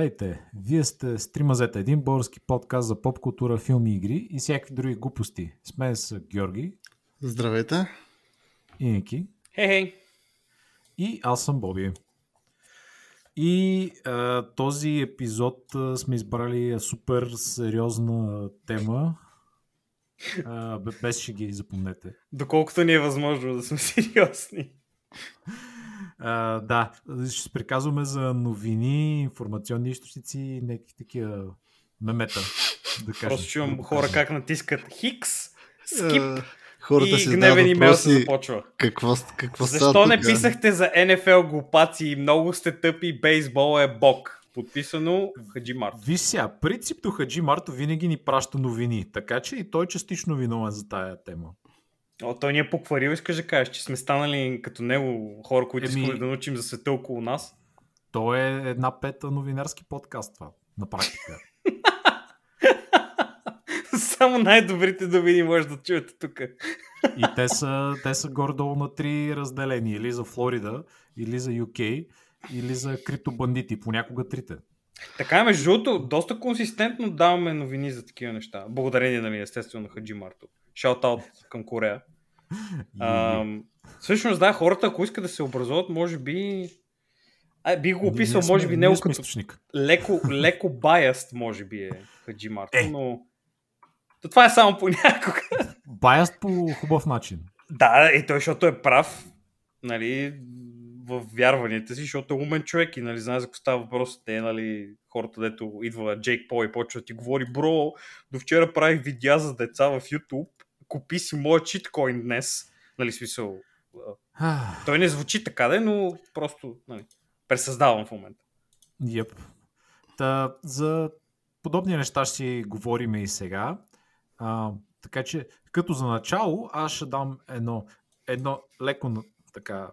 Здравейте! Вие сте Стримазета, един български подкаст за поп култура, филми, игри и всякакви други глупости. С мен са Георги. Здравейте! И Ники. Хей, хей! И аз съм Боби. И а, този епизод а, сме избрали супер сериозна тема. А, без ще ги запомнете. Доколкото ни е възможно да сме сериозни. А, да, ще се приказваме за новини, информационни източници и някакви такива мемета. Да кажем. Просто чувам да хора как натискат Хикс, скип Е, Хората и си гневен имейл се започва. Какво, какво Защо не тук? писахте за НФЛ глупаци? Много сте тъпи, бейсбол е бог. Подписано Хаджи Март. Виж сега, принципно Хаджи Марто винаги ни праща новини, така че и той частично виновен за тая тема. О, той ни е покварил, искаш да кажеш, че сме станали като него хора, които Еми- искаме да научим за света около нас. То е една пета новинарски подкаст това, на практика. Само най-добрите новини може да чуете тук. И те са, те са горе-долу на три разделени. Или за Флорида, или за UK, или за криптобандити. Понякога трите. Така е, между другото, доста консистентно даваме новини за такива неща. Благодарение, нали, естествено, на Хаджи Марто. Шаут-аут към Корея. А, всъщност, да, хората, ако искат да се образуват, може би... А, би го описал, може би, сме като източник. леко, леко баяст, може би е Хаджи Марто, Е. но... То това е само понякога. Баяст по хубав начин. да, и той, защото е прав, нали, в вярванията си, защото е умен човек и, нали, знае за какво става въпрос. Те, нали, хората, дето идва Джейк Пол и почва да ти говори, бро, до вчера правих видеа за деца в YouTube, купи си моя читкоин днес. Нали, смисъл, той не звучи така, де, но просто нали, пресъздавам в момента. Йеп. Та, за подобни неща ще си говорим и сега. А, така че, като за начало, аз ще дам едно, едно леко, така,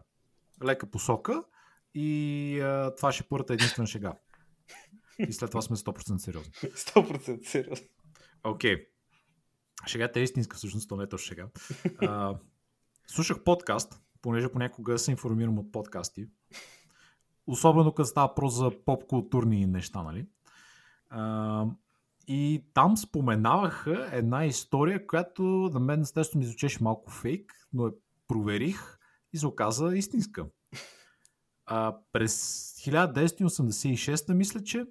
лека посока и а, това ще е първата единствена шега. И след това сме 100% сериозни. 100% сериозно. Окей. Шегата е истинска, всъщност, то не е точно шега. А, слушах подкаст, понеже понякога се информирам от подкасти. Особено като става въпрос за поп-културни неща, нали? А, и там споменаваха една история, която на мен естествено ми звучеше малко фейк, но я проверих и се оказа истинска. А, през 1986 мисля, че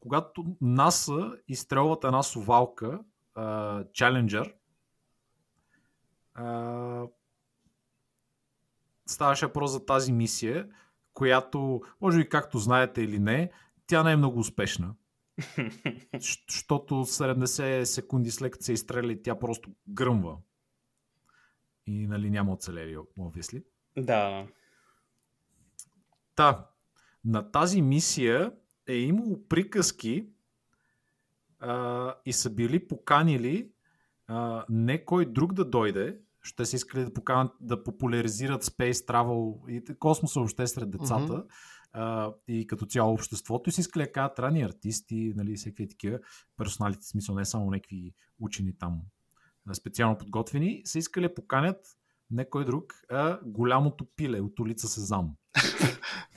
когато НАСА изстрелват една совалка, а, Challenger, а, ставаше въпрос за тази мисия, която, може би както знаете или не, тя не е много успешна. Защото 70 секунди след като се изстреля, тя просто гръмва. И нали няма оцелели, obviously. Да. Та, на тази мисия е имало приказки а, и са били поканили а, не кой друг да дойде, ще са искали да поканат да популяризират Space Travel и космоса въобще сред децата Мгм. а, и като цяло обществото и са искали да кажат рани артисти, нали, всеки такива персоналите, смисъл не само някакви учени там специално подготвени, са искали да поканят не кой друг, а голямото пиле от улица Сезам.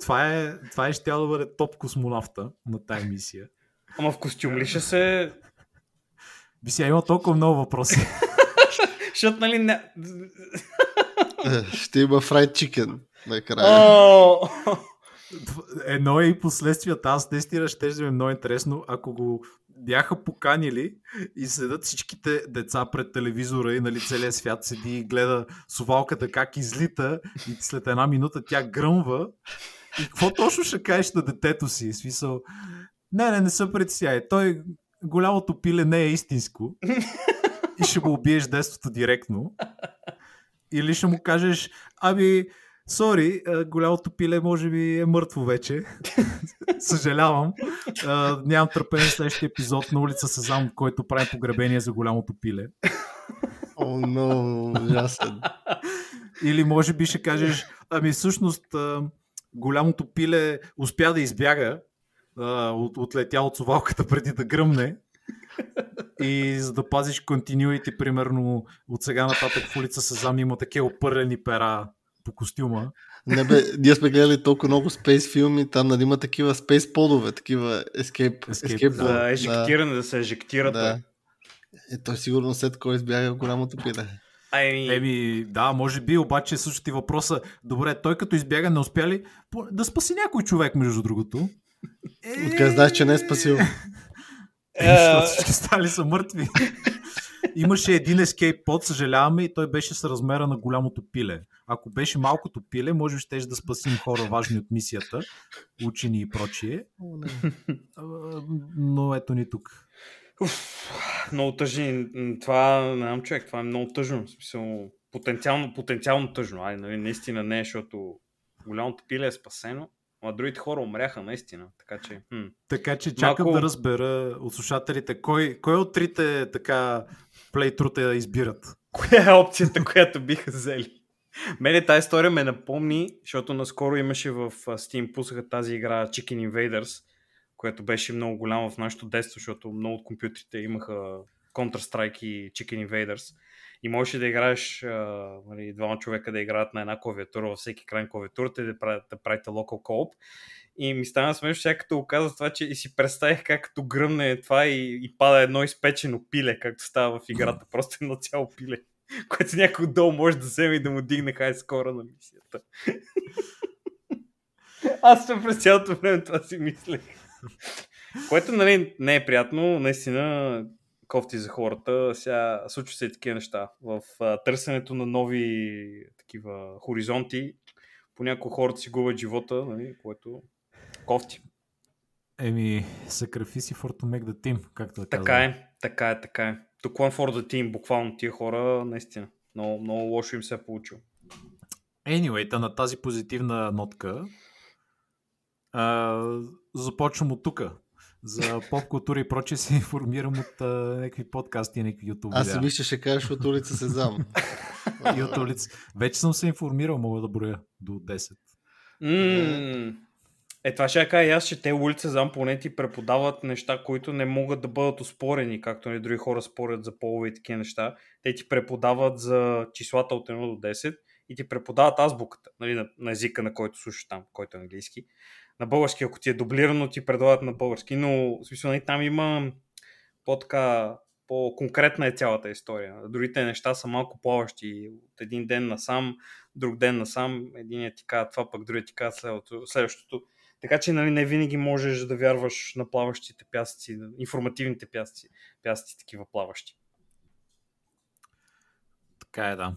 това е, това е щяло да бъде топ космонавта на тая мисия. Ама в костюм ли ще се... Би сега има толкова много въпроси. Защото, нали, не... Е, Ще има фрайд чикен накрая. О! Едно е и последствията. Аз наистина ще ми е много интересно, ако го бяха поканили и седат всичките деца пред телевизора и нали, целият свят седи и гледа совалката как излита и след една минута тя гръмва. И какво точно ще кажеш на детето си? Смисъл, не, не, не се притесняй. Той голямото пиле не е истинско и ще го убиеш детството директно. Или ще му кажеш, ами, сори, голямото пиле може би е мъртво вече. Съжалявам. А, нямам търпение следващия епизод на улица Сезам, който прави погребение за голямото пиле. О, но, ужасен. Или може би ще кажеш, ами всъщност а, голямото пиле успя да избяга, а, от, отлетя от совалката преди да гръмне. И за да пазиш континюити, примерно от сега нататък в улица Сезам има такива опърлени пера по костюма. Не бе, ние сме гледали толкова много спейс филми, там нали има такива спейс подове, такива escape, Escape, escape, да. pod, За ежектиране, да се ежектира. Да. Да. Е, той сигурно след кой избяга голямото пиле. Ами, Еми, да, може би, обаче също ти въпроса, добре, той като избяга не успя ли да спаси някой човек, между другото? Е, Откъде знаеш, че не е спасил? Е, защото всички стали са мъртви. Имаше един ескейп под, съжаляваме, и той беше с размера на голямото пиле. Ако беше малкото пиле, може би щеше да спасим хора важни от мисията, учени и прочие. Но ето ни тук. Уф, много тъжни. Това, не знам човек, това е много тъжно. В смисъл, потенциално, потенциално тъжно. Ай, нали, наистина не, защото голямото пиле е спасено, а другите хора умряха наистина. Така че, хм. Така че чакам Малко- да разбера от слушателите, кой, кой от трите така плейтрута избират. коя е опцията, която биха взели? Мене тази история ме напомни, защото наскоро имаше в Steam пуснаха тази игра Chicken Invaders, която беше много голяма в нашето детство, защото много от компютрите имаха Counter-Strike и Chicken Invaders. И можеше да играеш а, нали, двама човека да играят на една клавиатура във всеки край на клавиатурата и да, правите, да правите local co-op. И ми стана смешно, сега като го каза това, че и си представих как като гръмне това и, и пада едно изпечено пиле, както става в играта. Просто едно цяло пиле, което някой отдолу може да вземе и да му дигне хай скоро на мисията. Аз съм през цялото време това си мислех. Което нали, не е приятно, наистина кофти за хората. Сега случва се и такива неща. В а, търсенето на нови такива хоризонти, понякога хората си губят живота, нали, което кофти. Еми, sacrifice for to make the team, както да Така е, така е, така е. To one for the team, буквално тия хора, наистина. Много, много лошо им се е получило. Anyway, та на тази позитивна нотка а, започвам от тук. За поп култура и прочее се информирам от а, някакви подкасти и някакви YouTube Аз си мисля, ще кажеш от улица Сезам. И от улица. Вече съм се информирал, мога да броя до 10. М, Е, това ще кажа и аз, че те улица за поне ти преподават неща, които не могат да бъдат оспорени, както и други хора спорят за полове и такива неща. Те ти преподават за числата от 1 до 10 и ти преподават азбуката, нали, на, на езика, на който слушаш там, който е английски. На български, ако ти е дублирано, ти предлагат на български, но в смисъл, нали, там има по-така по-конкретна е цялата история. Другите неща са малко плаващи. От един ден насам, друг ден насам, единият ти казва това, пък другият ти казва следващото-. Така че нали, не винаги можеш да вярваш на плаващите пясъци, информативните пясъци, пясъци такива плаващи. Така е, да.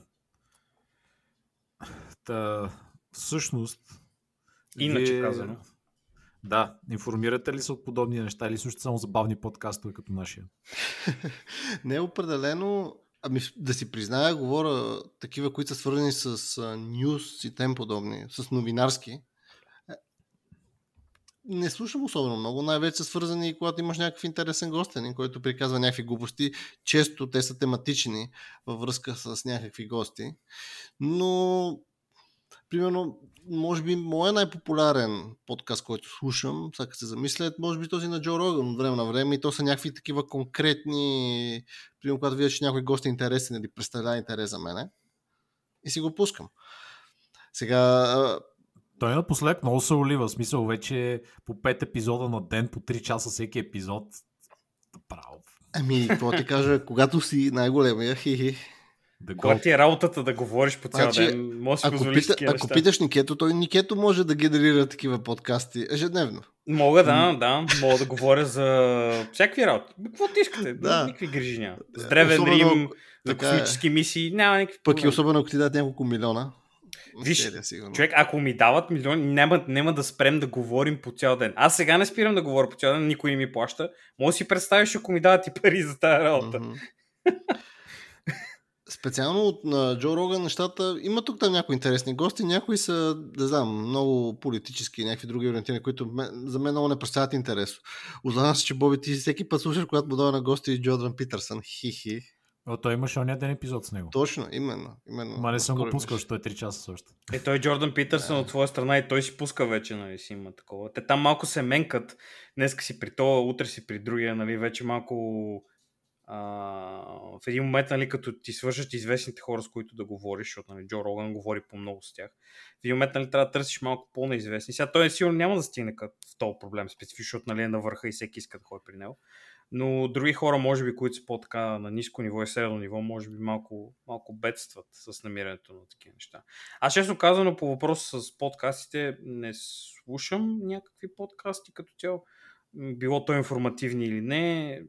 Та, всъщност... Иначе казано. Да, информирате ли се от подобни неща или слушате само забавни подкастове като нашия? Не определено. Ами да си призная, говоря такива, които са свързани с нюс и тем подобни, с новинарски. Е, Не слушам особено много, най-вече са свързани, когато имаш някакъв интересен гостен, който приказва някакви глупости. Често те са тематични във връзка с някакви гости. Но, примерно, може би моят най-популярен подкаст, който слушам, сега се замисля, е може би този на Джо Роган от време на време и то са някакви такива конкретни, примерно когато видя, че някой гост е интересен или представлява интерес за мене и си го пускам. Сега, Той напоследък много се олива, в смисъл вече по 5 епизода на ден, по 3 часа всеки епизод. Право. ами, какво ти кажа, когато си най-големия, хи-хи. Да го... Когато ти е работата да говориш по цял Значи, ден, може да си Ако, пита, такива ако неща. питаш Никето, той Никето може да генерира такива подкасти ежедневно. Мога да, да, мога да говоря за всякакви работи. Какво ти искате? Да. Никакви грижи няма. За древен Особено, Рим, за е. космически мисии, няма никакви Пък и особено ако ти дадат няколко милиона. Виж, Серия, сигурно. Човек, ако ми дават милиони, няма, няма да спрем да говорим по цял ден. Аз сега не спирам да говоря по цял ден, никой не ми плаща. Може да си представиш, ако ми дават и пари за тази работа. Мгм. Специално от на Джо Роган нещата, има тук там някои интересни гости, някои са, да знам, много политически и някакви други ориентирани, които за мен много не представят интерес. Ознавам се, че Боби ти всеки път слушаш, когато му дава на гости Джордан Питърсън. Хи-хи. О, той имаше оня ден епизод с него. Точно, именно. именно. Ма не съм го пускал, защото е 3 часа също. Е, той Джордан Питърсън от своя страна и той си пуска вече, нали, си има такова. Те там малко се менкат. Днеска си при това, утре си при другия, нали, вече малко а, в един момент, нали, като ти свършат известните хора, с които да говориш, защото нали, Джо Роган говори по много с тях, в един момент нали, трябва да търсиш малко по-неизвестни. Сега той сигурно няма да стигне в този проблем специфично, защото нали, е на върха и всеки иска да ходи при него. Но други хора, може би, които са по-така на ниско ниво и средно ниво, може би малко, малко бедстват с намирането на такива неща. Аз честно казано по въпрос с подкастите не слушам някакви подкасти като цяло. Било то информативни или не.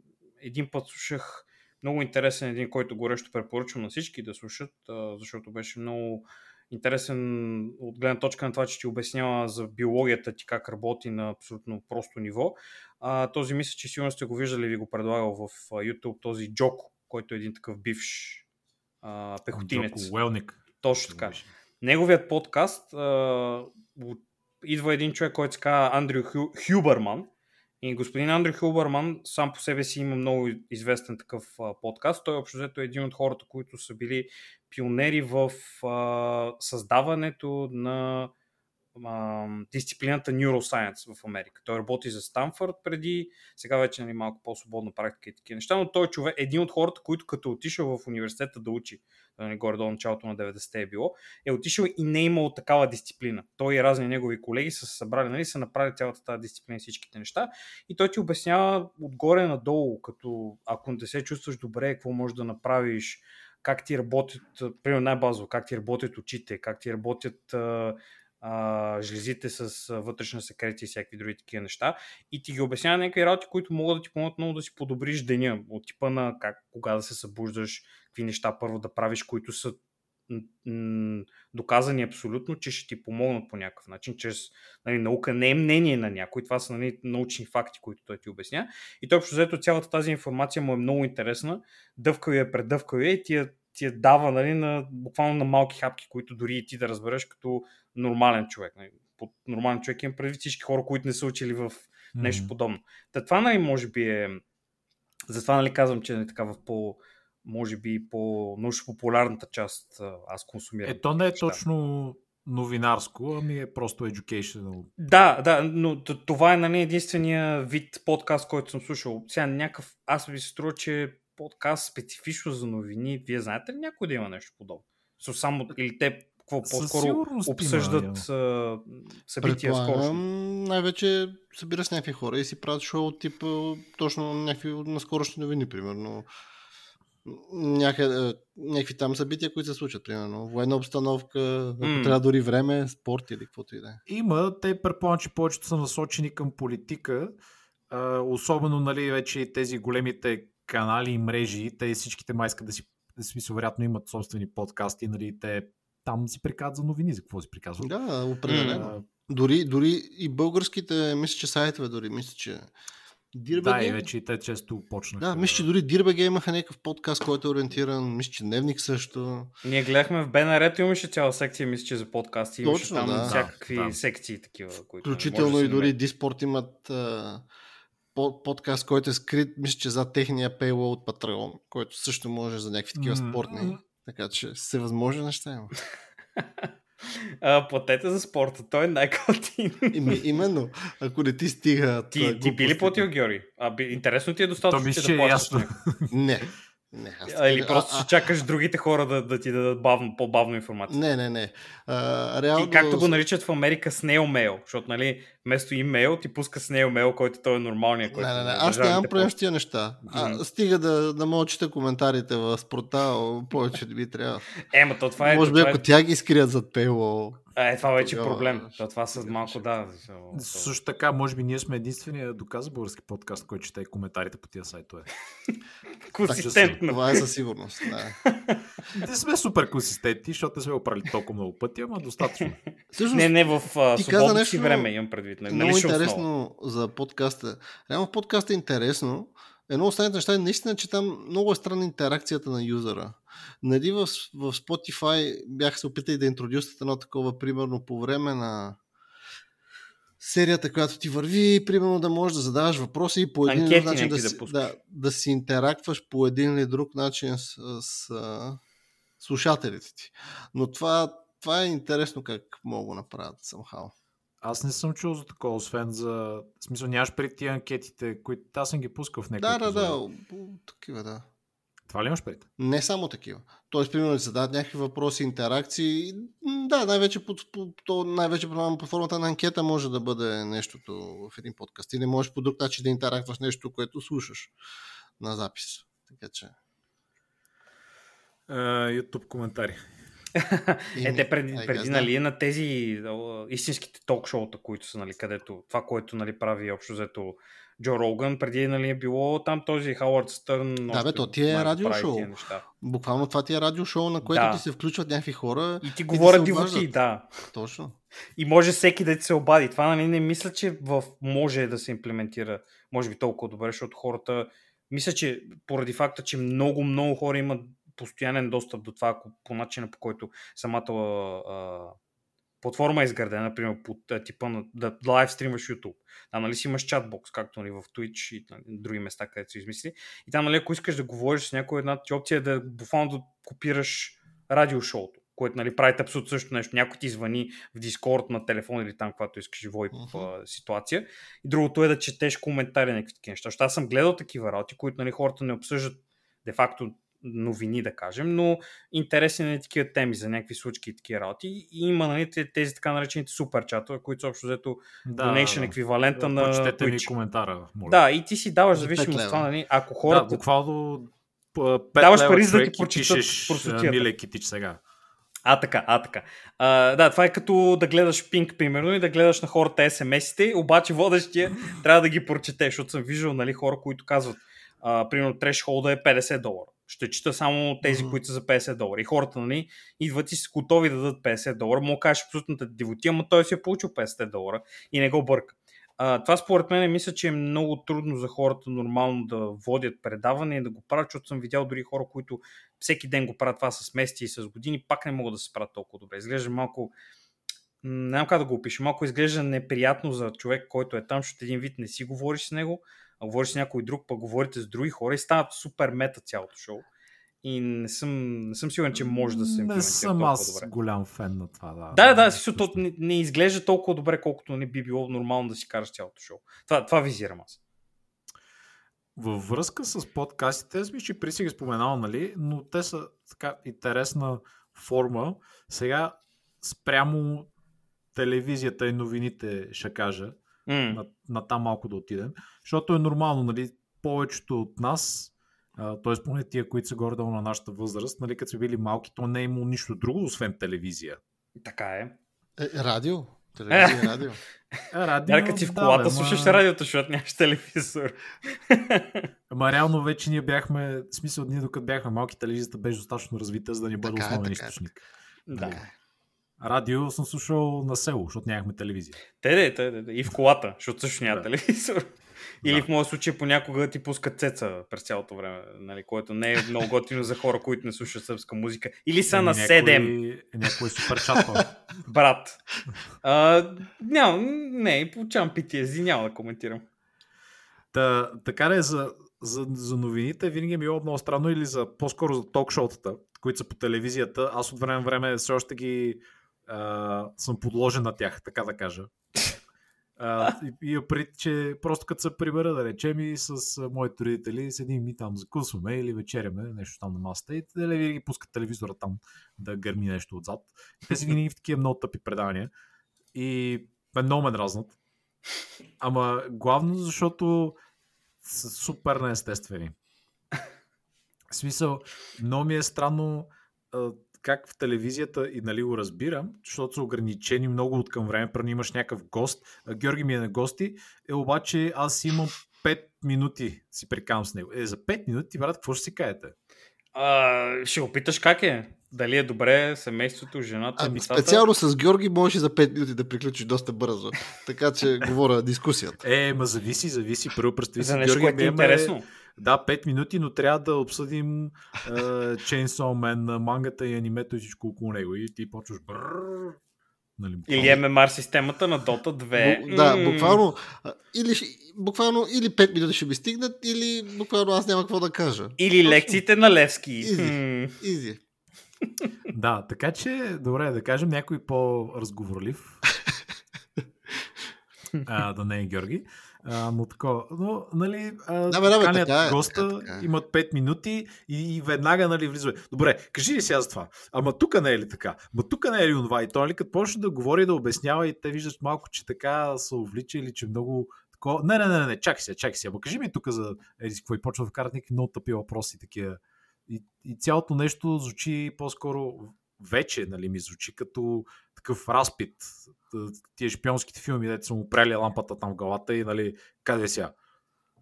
Един път слушах много интересен един, който горещо препоръчвам на всички да слушат, защото беше много интересен от гледна точка на това, че ти обяснява за биологията ти как работи на абсолютно просто ниво. А, този мисля, че сигурно сте го виждали, ви го предлагал в YouTube, този Джоко, който е един такъв бивш а, пехотинец. Джоко Уелник. Точно така. Неговият подкаст а, идва един човек, който се казва Андрю Хю, Хюбърман. И господин Андрю Хюбърман сам по себе си има много известен такъв а, подкаст. Той общо взето е един от хората, които са били пионери в а, създаването на а, дисциплината Neuroscience в Америка. Той работи за Станфорд преди, сега вече нали, малко по-свободна практика и такива неща, но той е човек, един от хората, които като отишъл в университета да учи, нали, горе до началото на 90-те е било, е отишъл и не е имал такава дисциплина. Той и разни негови колеги са се събрали, нали, са направили цялата тази дисциплина и всичките неща и той ти обяснява отгоре надолу, като ако не се чувстваш добре, какво можеш да направиш, как ти работят, примерно най-базово, как ти работят очите, как ти работят жлезите с вътрешна секреция и всякакви други такива неща. И ти ги обяснява някакви работи, които могат да ти помогнат много да си подобриш деня. От типа на как, кога да се събуждаш, какви неща първо да правиш, които са доказани абсолютно, че ще ти помогнат по някакъв начин, чрез нали, наука не е мнение на някой, това са нали, научни факти, които той ти обясня. И той общо взето цялата тази информация му е много интересна, дъвкал я, предъвкал я и ти я, ти я дава нали, на, буквално на малки хапки, които дори и ти да разбереш като нормален човек. Нали. Под нормален човек имам предвид всички хора, които не са учили в нещо mm-hmm. подобно. Та това нали, може би е... Затова нали, казвам, че е така в по може би по научно-популярната част аз консумирам. Ето не е неща. точно новинарско, ами е просто educational. Да, да, но това е нали, единствения вид подкаст, който съм слушал. Сега някакъв, аз ви се струва, че подкаст специфично за новини, вие знаете ли някой да има нещо подобно? So, само, или те какво по-скоро обсъждат има, събития скоро? Най-вече събира с някакви хора и си правят шоу тип точно някакви наскорошни новини, примерно някъде, е, някакви там събития, които се случат, примерно. Военна обстановка, ако mm. трябва дори време, спорт или каквото и да е. Има, те предполагам, че повечето са насочени към политика, а, особено нали, вече и тези големите канали и мрежи, те всичките май искат да си, да смисъл, вероятно имат собствени подкасти, нали, те там си приказват за новини, за какво си приказват. Да, определено. Mm. Дори, дори и българските, мисля, че сайтове, дори мисля, че Дирбеге... Да, и вече и те често почнаха. Да, мисля, че дори Дирбеге имаха някакъв подкаст, който е ориентиран. Мисля, че Дневник също. Ние гледахме в БНР, имаше цяла секция, мисля, че за подкасти. Имаше Точно, там да. всякакви да, секции такива. Които Включително и дори Диспорт имат а, подкаст, който е скрит, мисля, че за техния пейло от Patreon, който също може за някакви такива mm-hmm. спортни. Така че се възможни неща има. А, платете за спорта, той е най-готин. Ими, именно, ако не ти стига. Ти, ти би ли платил, Георги? А, би, интересно ти е достатъчно, че да е платиш. Не. Не, аз Или просто а, ще чакаш другите хора да, да ти дадат бавно, по-бавно информация. Не, не, не. А, реално... И както го наричат в Америка Snail Mail, защото нали, вместо имейл ти пуска Snail Mail, който той е нормалният. Който не, не, не. Аз нямам с тия неща. А, стига да, да мога чета коментарите в спорта, повече би трябва. Ема, то това е... Може би това ако е... тя ги скрият зад пейло. Е, това вече е проблем. То, това са малко, да. Също така, може би ние сме единствения доказа български подкаст, който чете коментарите по тия сайтове. Консистентно. Това е със сигурност. Да. Не сме супер консистентни, защото не сме го правили толкова много пъти, ама достатъчно. Всъщност, не, не в свободното си време имам предвид. Нали, много интересно основа. за подкаста. Реално в подкаста е интересно. Едно от останалите неща е наистина, че там много е странна интеракцията на юзера. Нали в, в Spotify бях се опитали да интродюсят едно такова, примерно по време на серията, която ти върви, примерно да можеш да задаваш въпроси и по един Анкети начин да, си, да, да, да си интерактваш по един или друг начин с, с, с слушателите ти. Но това, това е интересно как мога да направят somehow. Аз не съм чул за такова, освен за... В смисъл, нямаш преди тия анкетите, които аз съм ги пускал в някакви Да, да, да. Такива, да. Това ли имаш преди? Не само такива. Тоест, примерно, се задават някакви въпроси, интеракции. Да, най-вече под, под, то, най-вече под формата на анкета може да бъде нещото в един подкаст. Ти не можеш по друг начин да интерактваш нещо, което слушаш на запис. Така че. Uh, YouTube коментари. Е, те преди, I преди guess, нали, на тези истинските ток-шоута, които са, нали, където това, което нали, прави общо взето Джо Роган, преди нали, е било там този Хауърд Стърн. бе, още то ти е прави радиошоу. Буквално това ти е радиошоу, на което Да. ти се включват някакви хора. И ти говорят дивоти, обаждат. да. Точно. И може всеки да ти се обади. Това нали, не мисля, че в може да се имплементира, може би толкова добре, защото хората, мисля, че поради факта, че много, много хора имат постоянен достъп до това, ако по начина по който самата а, платформа е изградена, например, по а, типа на да лайв стримаш YouTube. Там нали си имаш чатбокс, както нали, в Twitch и нали, други места, където се измисли. И там, нали, ако искаш да говориш с някой, една ти опция е да буквално да копираш радиошоуто, което нали, правите абсолютно също нещо. Някой ти звъни в Дискорд на телефон или там, когато искаш VoIP Мгм. uh ситуация. И другото е да четеш коментари на някакви такива неща. Защото аз съм гледал такива работи, които нали, хората не обсъждат де-факто новини, да кажем, но интересни на такива теми за някакви случки и такива работи. И има нали, те- тези така наречените супер чатове, които са общо взето Да, donation да. еквивалента на Прочетете ми Twitch. коментара, моля. Да, и ти си даваш За зависимост от това, нали, ако да, хората... буквално п- пет Даваш лева пари, за да ти прочитат а, Миле Китич сега. А, така, а, така. А, да, това е като да гледаш Пинк, примерно, и да гледаш на хората СМС-ите, обаче водещия трябва да ги прочетеш, защото съм виждал нали, хора, които казват, а, примерно, трешхолда е 50 долара. Ще чета само тези, Мгм. които са за 50 долара. И хората, нали, идват и са готови да дадат 50 долара. Да кажеш абсолютната дивотия, но той си е получил 50 долара и не го бърка. А, това според мен мисля, че е много трудно за хората нормално да водят предаване и да го правят, защото съм видял дори хора, които всеки ден го правят това с месеци и с години, пак не могат да се справят толкова добре. Изглежда малко, не знам как да го опиша, малко изглежда неприятно за човек, който е там, защото един вид не си говориш с него, а говориш с някой друг, пък говорите с други хора и става супер мета цялото шоу. И не съм, не съм сигурен, че може да се Не имплементира съм толкова аз добре. голям фен на това. Да, Да, да, да, то не, не изглежда толкова добре, колкото не би било нормално да си караш цялото шоу. Това, това визирам аз. Във връзка с подкастите, аз мисля, че при си ги споменал, нали, но те са така интересна форма. Сега спрямо телевизията и новините ще кажа, М. на, на там малко да отидем, защото е нормално, нали, повечето от нас, т.е. поне тия, които са горе-долу на нашата възраст, нали, като са били малки, то не е имало нищо друго, освен телевизия. Така е. Е, радио. Телевизия, радио. А, радио, Да, като си в да, колата, бе, слушаш ма- радиото, защото нямаш телевизор. Ама реално вече ние бяхме, в смисъл ние докато бяхме малки, телевизията беше достатъчно развита, за да ни бъде Така е, основен така е, източник. Да. Така е. Радио съм слушал на село, защото нямахме телевизия. Те, де, те, де. И в колата, защото също няма Да. телевизор. Или Да. в моят случай понякога ти пускат цеца през цялото време, нали, което не е много готино за хора, които не слушат сръбска музика. Или са на 7, Някой, някой супер чатва. брат. А, няма, не, получавам PTSD, няма да коментирам. Та, така да е за, за, за новините винаги е било много странно или за, по-скоро за ток-шоутата, които са по телевизията. Аз от време време все още ги съм подложен на тях, така да кажа. А, и, и преди, че просто като се прибера, да речем и с а, моите родители, седим и там закусваме или вечеряме, нещо там на масата и те винаги пускат телевизора там да гърми нещо отзад. Те си винаги в такива много тъпи предавания. И много ме дразнат. Ама главно защото са супер неестествени. В смисъл, много ми е странно как в телевизията, и нали го разбирам, защото са ограничени много от към време, прани имаш някакъв гост, а, Георги ми е на гости, е обаче аз имам 5 минути си прикам с него. Е, за 5 минути, брат, какво ще си кажете? А, ще го питаш как е? Дали е добре семейството, жената, Ами, децата? специално с Георги можеш за 5 минути да приключиш доста бързо. Така че говоря дискусията. Е, ма зависи, зависи. Първо представи си, За нещо, което е ми интересно. Да, 5 минути, но трябва да обсъдим uh, Chainsaw Man, мангата и анимето и всичко около него. И ти почваш брррр. Нали, буквално. Или MMR системата на Dota 2. Бу, да, буквално, или, буквално или 5 минути ще ми стигнат, или буквално аз няма какво да кажа. Или Точно. лекциите на Левски. Изи. Изи. Да, така че, добре, да кажем някой по-разговорлив. а, да не е Георги. А, но такова. Но, нали, а, Да, бе, да, бе, така е, госта, така така е. имат 5 минути и, и веднага, нали, влизаме. Добре, кажи ли сега за това? Ама тук не е ли така? Ма тук не е ли онова? И той, нали, като почне да говори, да обяснява и те виждат малко, че така се увлича или че много такова. Не, не, не, не, чакай сега, чакай сега. Ама кажи ми тук за еди, си какво и почва да вкарат някакви много тъпи въпроси такива. И, и цялото нещо звучи по-скоро вече, нали, ми звучи като такъв разпит. Тия шпионските филми, дето са му прели лампата там в главата и, нали, къде сега?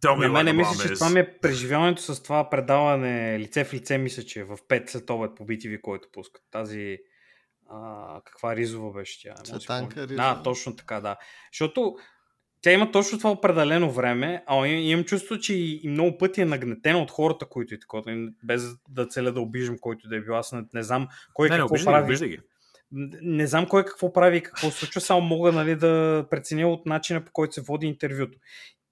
Tell На мен мисля, че това ми е преживяването с това предаване лице в лице, мисля, че е в 5 след по BTV, който пускат. Тази а, каква ризова беше тя? Цветанка. Ризова. Да, точно така, да. Защото тя има точно това определено време, а им- имам чувство, че и, и много пъти е нагнетена от хората, които и такова, без да целя да обиждам който да е бил. Аз не, не знам кой Не, не, какво ги, прави. обиждай ги. не знам кой какво прави и какво случва, само мога нали, да преценя от начина по който се води интервюто.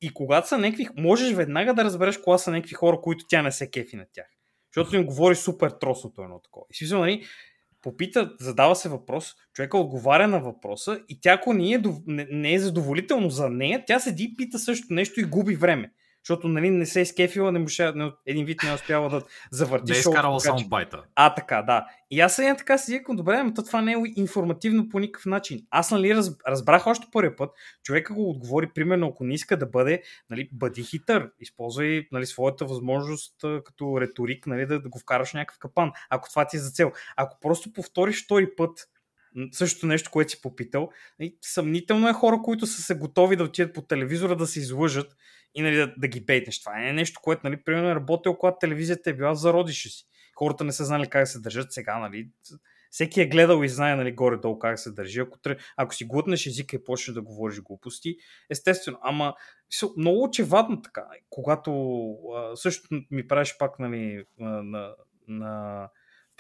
И когато са някакви, можеш веднага да разбереш кога са някакви хора, които тя не се кефи на тях. Защото им говори супер тросното едно такова. И смисъл, нали, попита, задава се въпрос, човека отговаря на въпроса и тя ако не е, не е задоволително за нея, тя седи и пита също нещо и губи време. Защото нали, не се е скефила, не може, не, един вид не е успяла да завърти Не е изкарала че- саундбайта. а, така, да. И аз сега така си викам, добре, но то това не е информативно по никакъв начин. Аз, нали, раз, разбрах още първия път, човека го отговори, примерно, ако не иска да бъде, нали, бъди хитър, използвай, нали, своята възможност като риторик, нали, да, да го вкараш в някакъв капан, ако това ти е за цел. Ако просто повториш втори път същото нещо, което си попитал, нали, съмнително е хора, които са се готови да отидат по телевизора да се излъжат и нали, да, да ги бейтнеш. Това е нещо, което, нали, примерно е работил, когато телевизията е била в зародиша си хората не са знали как се държат сега, нали? Всеки е гледал и знае, нали, горе-долу как се държи. Ако, ако си глътнеш езика и почнеш да говориш глупости, естествено. Ама много очевадно така. Когато също ми правиш пак, нали, на, на, на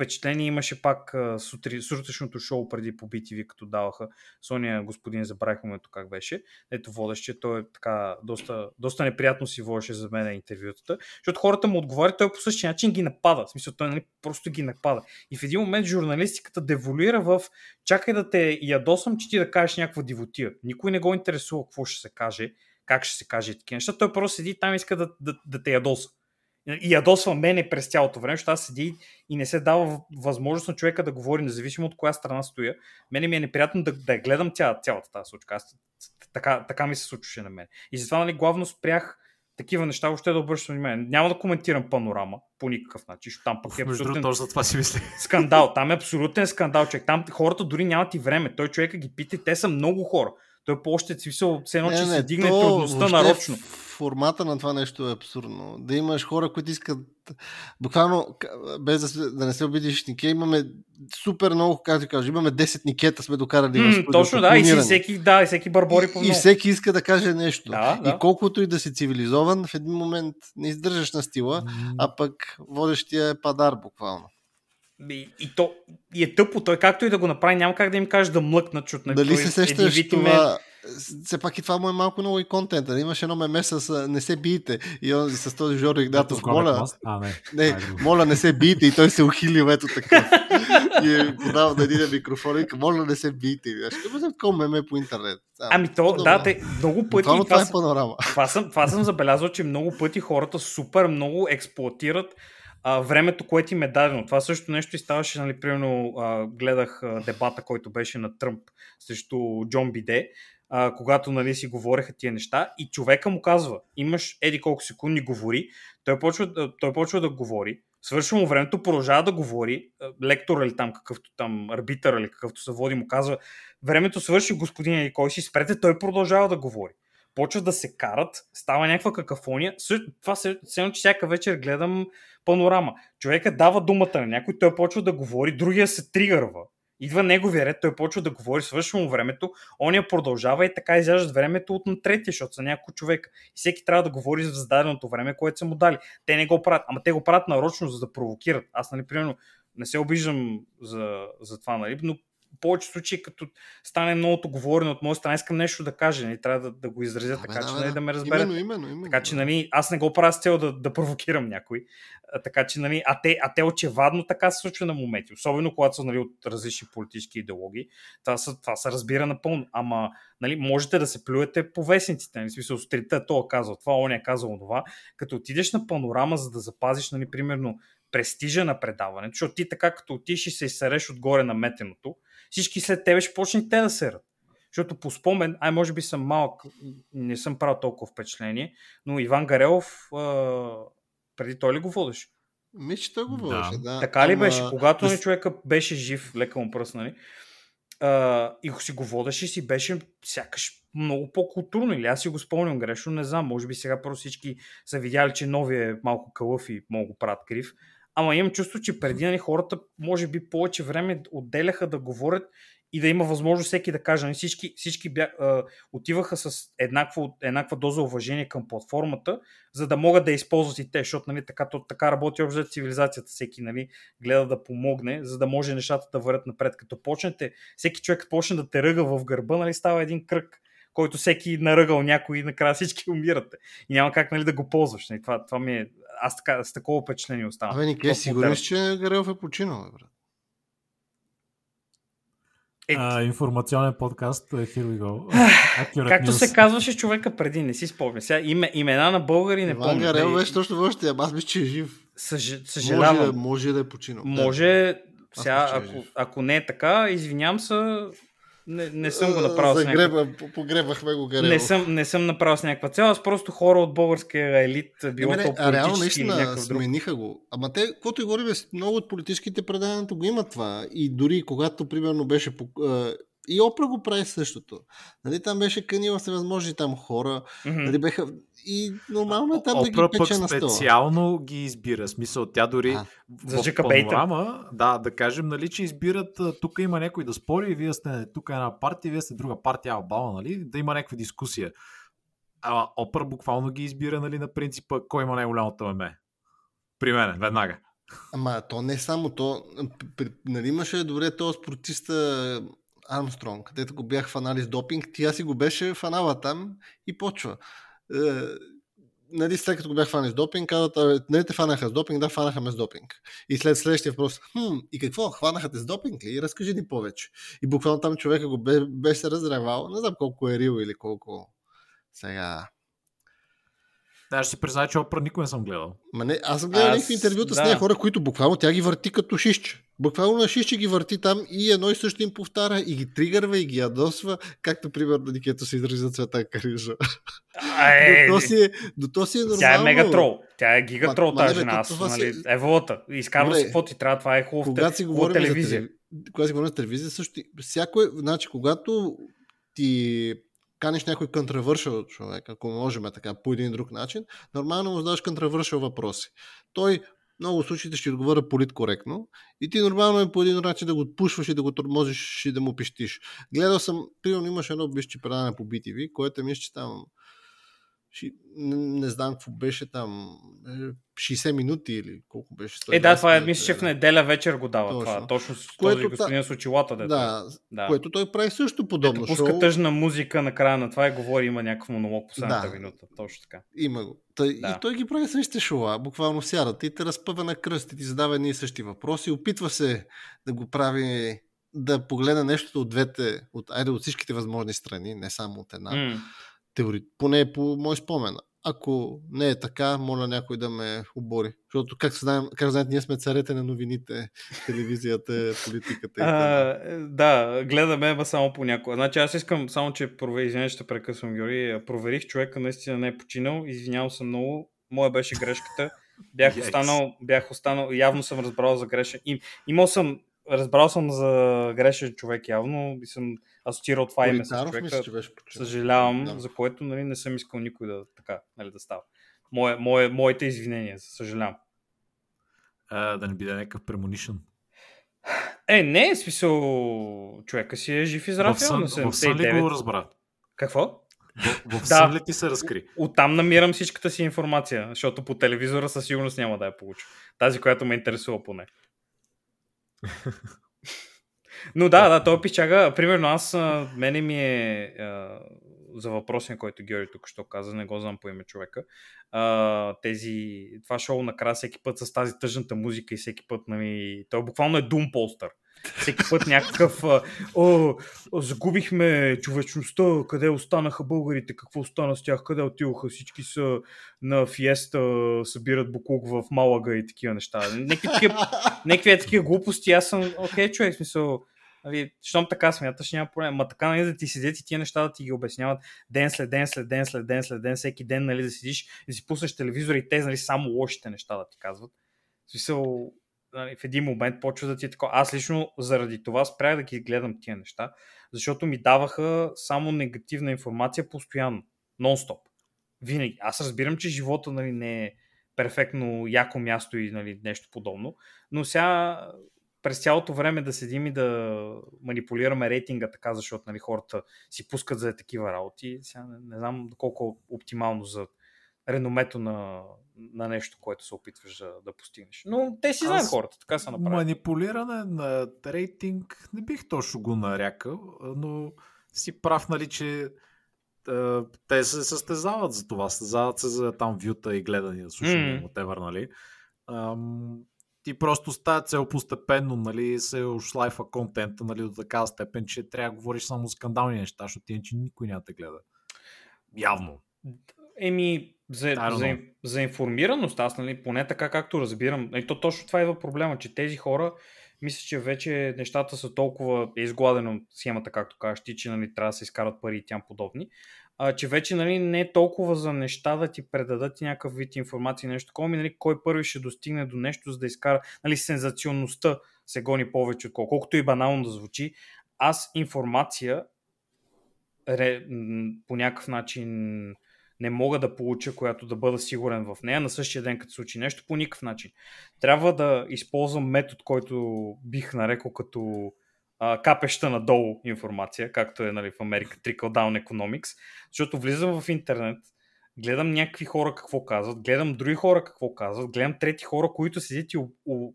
впечатление имаше пак сутри, сутрешното шоу преди по BTV, като даваха Соня господин, забравих момento как беше, ето водещия, той е така доста, доста неприятно си водеше за мен интервютата, защото хората му отговарят, той по същия начин ги напада. В смисъл, той нали, просто ги напада. И в един момент журналистиката деволира в чакай да те ядосам, че ти да кажеш някаква дивотия. Никой не го интересува какво ще се каже, как ще се каже такива неща. Той просто седи там и иска да, да, да те ядоса. И ядосва мене през цялото време, защото аз седи и не се дава възможност на човека да говори, независимо от коя страна стоя. Мене ми е неприятно да, да я гледам цялата, цялата тази случка. Аз, така, така ми се случваше на мен. И затова нали, главно спрях такива неща, въобще да обръщам внимание. Няма да коментирам панорама по никакъв начин, там пък е Между абсолютен точно за това си мисля. скандал. Там е абсолютен скандал, човек. Там хората дори нямат и време. Той човека ги пита те са много хора. Той по-още смисъл, все едно, че се дигне трудността нарочно. Формата на това нещо е абсурдно. Да имаш хора, които искат буквално, без да, да не се обидиш Нике, имаме супер много, както ти кажа, имаме 10 никета сме докарали в М, студиото, точно, да, и си всеки, да, и всеки барбори по и, и много. всеки иска да каже нещо. Да, да. И колкото и да си цивилизован, в един момент не издържаш на стила, а пък водещия е падар буквално. И, и, то, и е тъпо. Той както и да го направи, няма как да им каже да млъкнат, нали, Дали се сещаш е- това? Все пак и това му е малко много и контента. Имаш едно меме с не се биете. И он, с този Жоро Игнатов, моля, А, не. не, А, е моля не се биете. И той се ухилил ето такъв. и е подал на един микрофон и моля не се биете. Ще бъде такова меме по интернет. А, Ами то, по-добре. да, те много пъти. Това това е панорама. това съм, това съм забелязал, че много пъти хората супер много експлуатират а, времето, което им е дадено. Това също нещо и ставаше, нали, примерно а, гледах а, дебата, който беше на Тръмп срещу Джон Биде, а, когато нали, си говореха тия неща и човека му казва, имаш еди колко секунди говори, той почва, той почва да говори, свършва му времето, продължава да говори, лектор или там какъвто там, арбитър или какъвто се води, му казва, времето свърши господин или кой си, спрете, той продължава да говори почват да се карат, става някаква какафония. Също, това се, едно, че всяка вечер гледам панорама. Човека дава думата на някой, той почва да говори, другия се тригърва. Идва неговия ред, той почва да говори, свършва му времето, ония продължава и така изяждат времето от на третия, защото са няколко човека. И всеки трябва да говори за зададеното време, което са му дали. Те не го правят, ама те го правят нарочно, за да провокират. Аз, нали, примерно, не се обиждам за, за това, нали, но повече случаи, като стане многото говорено от моя страна, искам нещо да кажа, нали, трябва да, да го изразя бе, така, да, че нали, да. да ме разберат. Именно, именно, именно. Така че, нали, аз не го правя с цел да, да провокирам някой. А, така че, нали, а те, а те очевадно така се случва на моменти. Особено когато са нали, от различни политически идеологии. Това, са, това се разбира напълно. Ама, нали, можете да се плюете по вестниците. Нали, смисъл, сутринта то е казал това, он е казал това. Като отидеш на панорама, за да запазиш, нали, примерно, престижа на предаването, защото ти така като отиш и се изсереш отгоре на метеното, всички след тебе ще почнат те да серат. Защото по спомен, ай може би съм малък, не съм правил толкова впечатление, но Иван Гарелов, а, преди той ли го водеше? Мисля, че той го Да. водеше, да. Така ли Ама- беше? Когато да с- човека беше жив, лека му пръст, нали? А, и си го водеше си беше сякаш много по-културно. Или аз си го спомням грешно, не знам. Може би сега просто всички са видяли, че новия е малко кълъв и много го правят крив. Ама имам чувство, че преди нали, хората може би повече време отделяха да говорят и да има възможност всеки да каже. Нали, всички всички бя, а, отиваха с еднаква, еднаква доза уважение към платформата, за да могат да използват и те, защото нали, така, то, така работи общо цивилизацията. Всеки нали, гледа да помогне, за да може нещата да вървят напред. Като почнете, всеки човек почне да те ръга в гърба, нали, става един кръг, който всеки наръгал някой и накрая всички умирате. И няма как нали, да го ползваш. Нали. Това, това ми е... Аз така, с такова впечатление оставам. Абе, Нике, сигурен си, че Гарелов е починал, бе, брат. Е, А, информационен подкаст, uh, here we go. Accurate Както news. се казваше човека преди, не си спомня. Сега име, имена на българи не Иван помня. Гарелов Нали, беше точно въобще, аз мисля, че е жив. съж... Може, да, Съжалявам. може да е починал. Да. Може, сега, е ако, ако не е така, извинявам се, не, не съм го направил с някаква... Загреба, погребахме го Гарелов. Не съм, не съм направил с някаква цел, аз просто хора от българския елит, било Не, не, то а реално политически или наистина смениха го. Ама те, каквото и говорим, много от политическите предавания го имат това. И дори когато, примерно, беше и Опра го прави същото. Нали, там беше канила всевъзможни там хора. Мгм. Нали, беха... И нормално е там да ги Опра пък пече на стола. специално ги избира. Смисъл, тя дори А, За в джакабейта. панорама, да, да кажем, нали, че избират, тук има някой да спори, вие сте тук е една партия, вие сте друга партия, Албала, нали, да има някаква дискусия. А Опра буквално ги избира, нали, на принципа, кой има най-голямото меме. При мен, веднага. Ама то не само то. П- п- Нали имаше добре този спортиста Армстронг, където го бях фанали с допинг, тя си го беше фанала там и почва. Е, нали, след като го бях фанали с допинг, казват, «Абе, нали те фанаха с допинг, да, фанаха ме с допинг. И след следващия въпрос, хм, и какво, хванаха те с допинг ли? Разкажи ни повече. И буквално там човека го бе, беше разревал, не знам колко е рил или колко сега. Да, ще си призная, че Опра никой не съм гледал. Ма не, аз съм гледал Аз- някакви интервюта с да. нея хора, които буквално тя ги върти като шишче. Буквално на шишче ги върти там и едно и също им повтаря и ги тригърва и ги ядосва, както примерно Никето се изрази за цвета Карижа. Е, До то си е, до то си е нормално. Тя е мегатрол. Тя е гигатрол тази жена. Аз, това нали, си- еволата. Изкарва си какво ти трябва. Това е хубаво. Когато си говорим телевизия. за телевизия. Когато си говорим за телевизия, също. Всяко е, значи, когато ти каниш някой контравършал човек, ако можем така, по един друг начин, нормално му задаваш контравършал въпроси. Той много случаите ще отговоря политкоректно и ти нормално е по един начин да го отпушваш и да го тормозиш и да му пищиш. Гледал съм, примерно имаше едно беше предаване по BTV, което мисля, че там ши- не, не знам какво беше там, е, 60 минути или колко беше. Е, да, това е, 120 мисля, че в неделя вечер го дава Точно. това. Точно с Което този господин с очилата. Дето. Да, да. което той прави също подобно Дето пуска шоу. тъжна музика на края на това и говори, има някакъв монолог последната Да. минута. Точно така. Има го. Та, Да. И той ги прави същите шоа. Буквално сядат и те разпъва на кръст и ти задава едни и същи въпроси. Опитва се да го прави да погледне нещото от двете, от, айде от всичките възможни страни, не само от една. М. Теори... Поне по мой спомен. Ако не е така, моля някой да ме обори. Защото, как, знаем, как знаете, ние сме царете на новините, телевизията, политиката и така. А, е, да, гледаме, ама само понякога. Значи аз искам, само че провери, извиня, ще прекъсвам, Георги. Проверих, човека наистина не е починал. Извинявам се много. Моя беше грешката. Бях останал, бях останал, явно съм разбрал за грешен. Им, имал съм, разбрал съм за грешен човек явно и съм асоциирал това име с човека. мисля, че беше починал. Съжалявам, Да. за което нали, не съм искал никой да, така, нали, да става. Мое, мое, моите извинения, съжалявам. А, да не биде някакъв премонишън. Е, не, в смисъл, човека си е жив и здрав, В сън, в сън ли 79. го разбра? Какво? В, в сън ли ти се разкри? Оттам намирам всичката си информация, защото по телевизора със сигурност няма да я получа. Тази, която ме интересува поне. Но да, да, той пичага. Примерно аз, мене ми е а, за въпросен, който Георги тук що каза, не го знам по име човека. А, тези, това шоу накрая всеки път с тази тъжната музика и всеки път, нали, той буквално е Doom Poster. Всеки път някакъв о, загубихме човечността, къде останаха българите, какво остана с тях, къде отиваха, всички са на фиеста, събират буклук в Малага и такива неща. Някакви такива, такива глупости, аз съм, окей, човек, смисъл, Нали, щом така смяташ, няма проблем. Ма така, нали, да ти седят и тия неща да ти ги обясняват ден след ден, след ден, след ден, след ден, всеки ден, нали, да седиш и си пуснеш телевизора и те, нали, само лошите неща да ти казват. В смисъл, нали, в един момент почва да ти е такова. Аз лично заради това спрях да ги гледам тия неща, защото ми даваха само негативна информация постоянно, нон-стоп. Винаги. Аз разбирам, че живота нали, не е перфектно яко място и нали, нещо подобно, но сега през цялото време да седим и да манипулираме рейтинга така, защото нали, хората си пускат за такива работи. Сега не, не знам доколко е оптимално за реномето на, на нещо, което се опитваш да, да постигнеш. Но те си знаят хората, така са направили. Манипулиране на рейтинг не бих точно го нарякал, но си прав, нали, че те се състезават за това. Състезават се за там вюта и гледания, слушане, mm. whatever, нали? Ам, ти просто с тази цел постепенно, нали, се ушлайфа контента, нали, до такава степен, че трябва да говориш само скандални неща, защото иначе никой няма да гледа. Явно. Еми, за, за, за информираност, аз, нали, поне така както разбирам, и то точно това е проблема, че тези хора, мисля, че вече нещата са толкова изгладено схемата, както кажеш ти, че нали, трябва да се изкарат пари и тям подобни, а, че вече нали, не е толкова за неща да ти предадат някакъв вид информация нещо такова, ми, нали, кой първи ще достигне до нещо, за да изкара нали, сензационността се гони повече, от колкото и банално да звучи. Аз информация ре, по някакъв начин не мога да получа, която да бъда сигурен в нея на същия ден, като случи нещо, по никакъв начин. Трябва да използвам метод, който бих нарекал като а, капеща надолу информация, както е нали, в Америка Trickle Down Economics, защото влизам в интернет, гледам някакви хора какво казват, гледам други хора какво казват, гледам трети хора, които седят и у,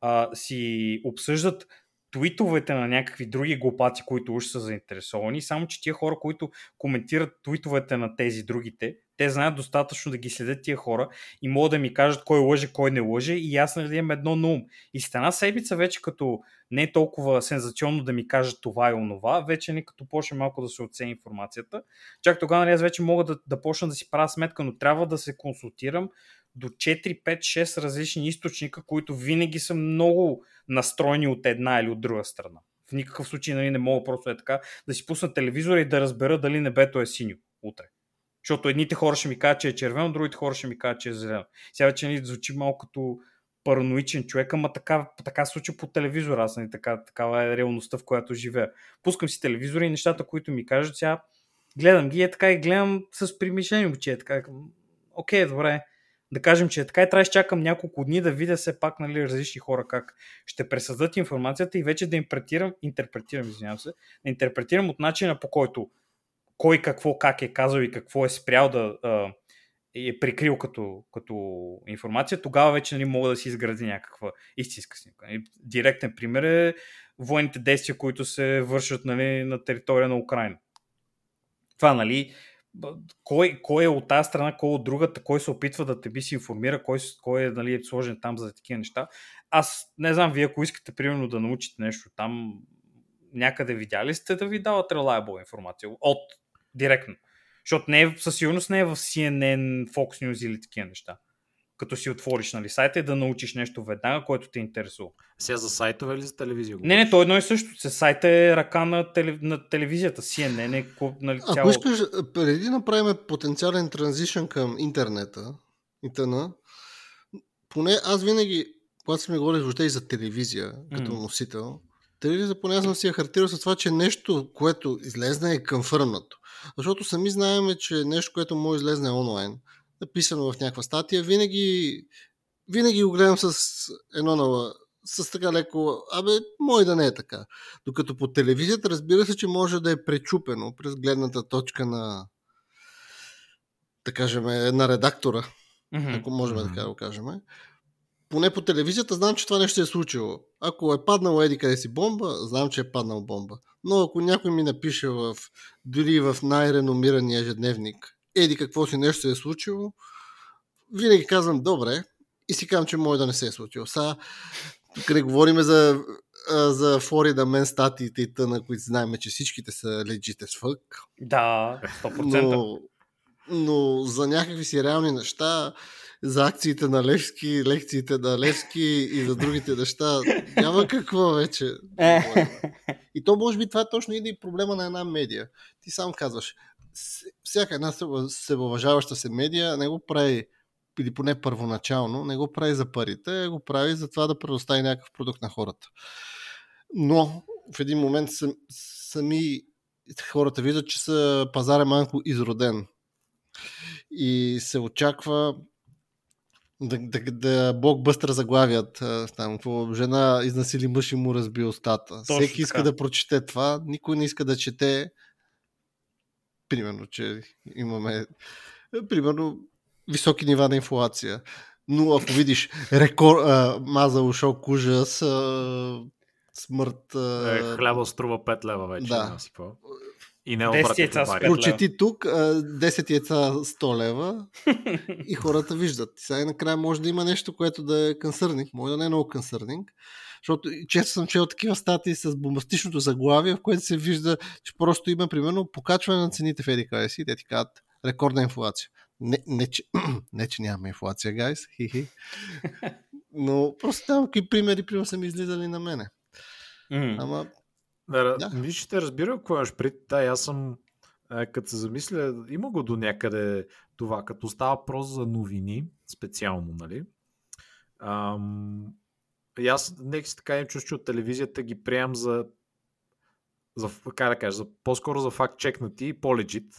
а, си обсъждат твитовете на някакви други глупаци, които уж са заинтересовани, само че тия хора, които коментират твитовете на тези другите, те знаят достатъчно да ги следят тия хора и могат да ми кажат кой лъже, кой не лъже и аз нали имам едно на ум. И с една седмица вече като не е толкова сензационно да ми кажат това и онова, вече не като почне малко да се оцени информацията. Чак тогава нали, аз вече мога да, да почна да си правя сметка, но трябва да се консултирам до 4, 5, 6 различни източника, които винаги са много настроени от една или от друга страна. В никакъв случай нали, не мога просто е така да си пусна телевизора и да разбера дали небето е синьо утре. Защото едните хора ще ми кажат, че е червено, другите хора ще ми кажат, че е зелено. Сега вече нали, звучи малко като параноичен човек, ама така, така се случва по телевизора. Аз нали, така, такава е реалността, в която живея. Пускам си телевизора и нещата, които ми кажат, сега гледам ги е така и гледам с примишлени очи. Е така, окей, добре, да кажем, че е така и трябва да чакам няколко дни да видя все пак нали, различни хора как ще пресъздат информацията и вече да интерпретирам, интерпретирам, извинявам се, да интерпретирам от начина по който кой какво как е казал и какво е спрял да а, е прикрил като, като информация, тогава вече нали, мога да си изгради някаква истинска снимка. Директен пример е военните действия, които се вършат нали, на територия на Украина. Това, нали, кой, кой е от тази страна, кой е от другата, кой се опитва да те би си информира, кой, кой е, нали, е сложен там за такива неща. Аз не знам, вие ако искате примерно да научите нещо там, някъде видяли сте да ви дават reliable информация от директно. Защото не е, със сигурност не е в CNN, Fox News или такива неща. Като си отвориш нали, сайта и да научиш нещо веднага, което те интересува. Сега за сайтове или за телевизия? Не, не, то едно и също. Се сайта е ръка на, телев... на телевизията. CNN е нали, цяло... Ако искаш, преди да направим потенциален транзишън към интернета, интерна, поне аз винаги, когато сме говорили въобще и за телевизия, като mm. носител, телевизия поне аз съм си я характерил с това, че нещо, което излезне е конфърмнато. Защото сами знаем, че нещо, което може излезне онлайн, написано в някаква статия, винаги, винаги го гледам с едно на с така леко, абе, може да не е така. Докато по телевизията разбира се, че може да е пречупено през гледната точка на да кажем, на редактора, mm-hmm. ако можем mm-hmm. така да го кажем. поне по телевизията знам, че това нещо е случило. Ако е паднало еди къде си бомба, знам, че е паднал бомба. Но ако някой ми напише в, дори в най-реномирания ежедневник, еди какво си нещо се е случило, винаги казвам добре и си казвам, че може да не се е случило. Сега, тук не говорим за, за Флорида мен статиите и тъна, които знаем, че всичките са legit as fuck. Да, 100%. Но, но за някакви си реални неща, за акциите на Левски, лекциите на Левски и за другите неща, няма какво вече. И то може би това е точно и проблема на една медия. Ти сам казваш, всяка една себеуважаваща се медия не го прави или поне първоначално, не го прави за парите, го прави за това да предостави някакъв продукт на хората. Но в един момент сами хората виждат, че са пазар е малко изроден. И се очаква да, да, да блокбъстър заглавят. Там, какво, жена изнасили мъж и му разби устата. Точно Всеки иска така. да прочете това, никой не иска да чете. Примерно, че имаме примерно високи нива на инфлация. Но ако видиш рекор, а, маза ушок ужас, а, смърт... А... Е, хляба струва 5 лева вече. Да. И не обратите Прочети тук 10 яйца 100 лева и хората виждат. Сега накрая може да има нещо, което да е консърнинг, може да не е много консърнинг, защото често съм чел такива статии с бомбастичното заглавие, в което се вижда, че просто има примерно покачване на цените в едика си, те ти казват рекордна инфлация. Не, не, че, не, че нямаме инфлация, гайс. Хи-хи. Но просто там какви примери, примерно, са ми излизали на мене. Mm. Ама... Да, да. Виж, ще разбира какво имаш пред. Да, аз съм като се замисля, има го до някъде това, като става въпрос за новини, специално, нали? Ам, и аз нека си така им чуш, че от телевизията ги приемам за, за как да кажа, за, по-скоро за факт чекнати и по-легит.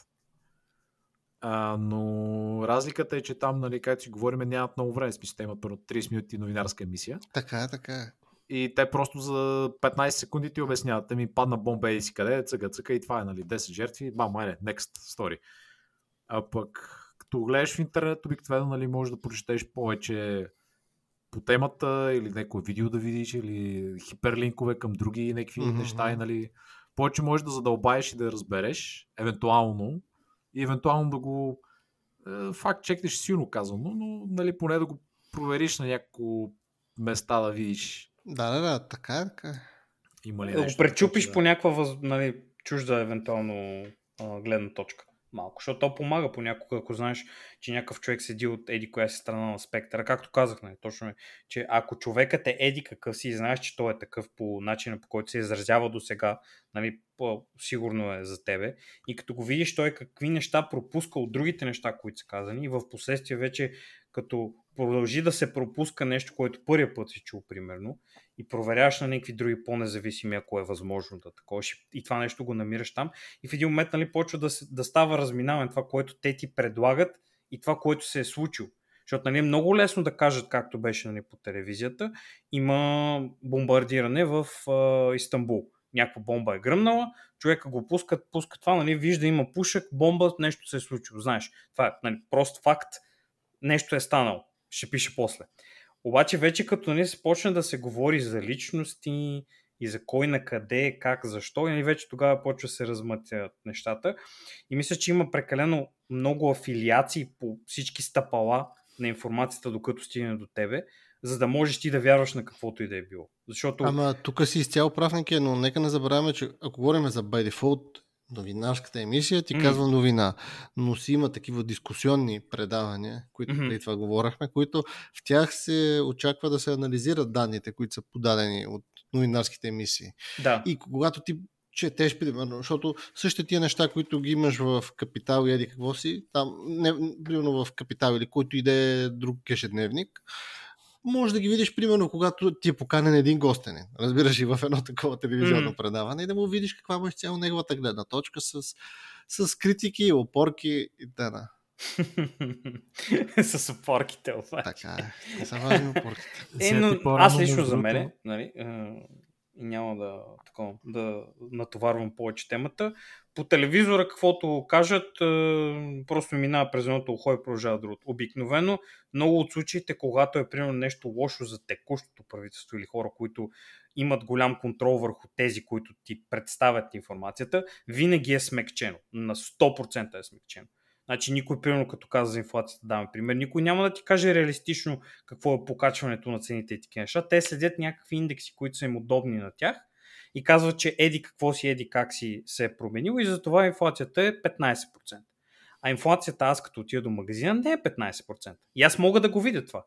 А, но разликата е, че там, нали, както си говорим, нямат много време. Смисъл, те имат първо 30 минути новинарска емисия. Така е, така е. И те просто за 15 секунди ти обясняват, ми падна бомба и си къде, цъка, цъка и това е, нали, 10 жертви, бам, айде, next story. А пък, като гледаш в интернет, обикновено, нали, можеш да прочетеш повече по темата или някое видео да видиш или хиперлинкове към други някакви mm-hmm. неща и, нали, повече можеш да задълбаеш и да разбереш, евентуално, и евентуално да го е, факт чекнеш силно казано, но нали, поне да го провериш на няколко места да видиш. Да, да, да, така е, така е. Има ли да нещо, го пречупиш да... по някаква нали, чужда евентуално гледна точка малко, защото то помага понякога, ако знаеш, че някакъв човек седи от еди коя си страна на спектъра. Както казах, нали, точно е, че ако човекът е еди какъв си и знаеш, че той е такъв по начина по който се изразява до сега, нали, сигурно е за тебе. И като го видиш той какви неща пропуска от другите неща, които са казани и в последствие вече като продължи да се пропуска нещо, което първия път си чул, примерно, и проверяваш на някакви други по-независими, ако е възможно да такова. И това нещо го намираш там. И в един момент нали, почва да, се, да става разминаване това, което те ти предлагат и това, което се е случило. Защото нали, е много лесно да кажат, както беше нали, по телевизията, има бомбардиране в а, Истанбул. Някаква бомба е гръмнала, човека го пускат, пуска това, нали, вижда, има пушек, бомба, нещо се е случило. Знаеш, това е нали, прост факт, нещо е станало. Ще пише после. Обаче вече като не се почна да се говори за личности и за кой на къде, как, защо, и нали, вече тогава почва се размътят нещата. И мисля, че има прекалено много афилиации по всички стъпала на информацията, докато стигне до тебе, за да можеш ти да вярваш на каквото и да е било. Защото... Ама тук си изцяло прав, но нека не забравяме, че ако говорим за by default новинарската емисия ти mm. казва новина, но си има такива дискусионни предавания, които mm-hmm. преди това говорахме, които в тях се очаква да се анализират данните, които са подадени от новинарските емисии. Да. И когато ти четеш, примерно, защото същите тия неща, които ги имаш в Капитал и еди какво си, там, не, примерно в Капитал или който иде друг ежедневник, може да ги видиш, примерно, когато ти е поканен един гостенин. Разбираш и в едно такова телевизионно mm. предаване и да му видиш каква беше цяло неговата гледна точка с, с критики, опорки и т.н. с опорките, обаче. Така е. Са важни опорките. Е, но аз лично за мен, нали, и няма да, такова, да натоварвам повече темата. По телевизора, каквото кажат, е, просто минава през едното ухо и продължава другото. Обикновено, много от случаите, когато е примерно нещо лошо за текущото правителство или хора, които имат голям контрол върху тези, които ти представят информацията, винаги е смекчено. На 100% е смекчено. Значи никой, примерно, като каза за инфлацията, даваме пример, никой няма да ти каже реалистично какво е покачването на цените и такива неща. Те следят някакви индекси, които са им удобни на тях и казват, че еди какво си, еди как си се е променил и затова инфлацията е 15%. А инфлацията аз като отида до магазина не е 15%. И аз мога да го видя това.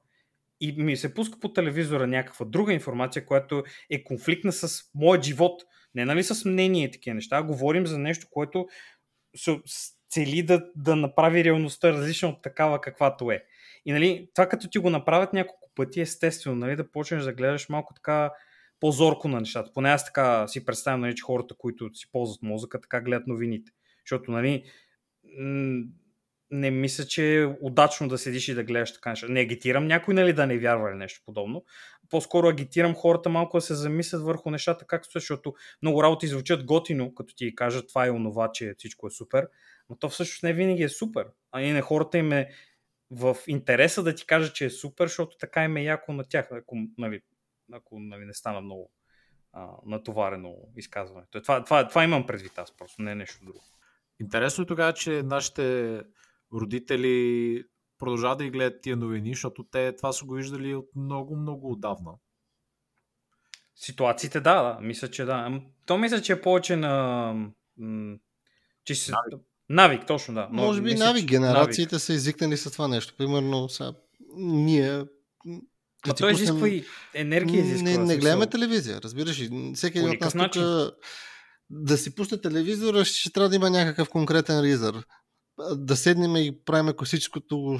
И ми се пуска по телевизора някаква друга информация, която е конфликтна с моят живот. Не нали с мнение и такива неща, говорим за нещо, което цели да, да направи реалността различна от такава каквато е. И нали, това като ти го направят няколко пъти, естествено, нали, да почнеш да гледаш малко така по-зорко на нещата. Поне аз така си представям, нали, че хората, които си ползват мозъка, така гледат новините. Защото, нали, не мисля, че е удачно да седиш и да гледаш така неща. Не агитирам някой, нали, да не вярва или нещо подобно. По-скоро агитирам хората малко да се замислят върху нещата, както защото много работи звучат готино, като ти кажат това е онова, че всичко е супер. Но то всъщност не винаги е супер. А и на хората им е в интереса да ти кажа, че е супер, защото така им е яко на тях, ако, нали, ако нали, не стана много а, натоварено изказването. Това, това, това имам предвид аз просто, не е нещо друго. Интересно е тогава, че нашите родители продължават да ги гледат тия новини, защото те това са го виждали от много, много отдавна. Ситуациите, да, да, мисля, че да. То мисля, че е повече на... Че се... Навик. Навик, точно, да. Но, Може би мисля, навик. Генерациите навик. са изикнали с това нещо. Примерно, сега, ние а той пуснем... изисква и енергия. Изисква, не, не гледаме телевизия, разбираш? Всеки един от нас тук да си пусне телевизора, ще трябва да има някакъв конкретен ризър да седнем и правим класическото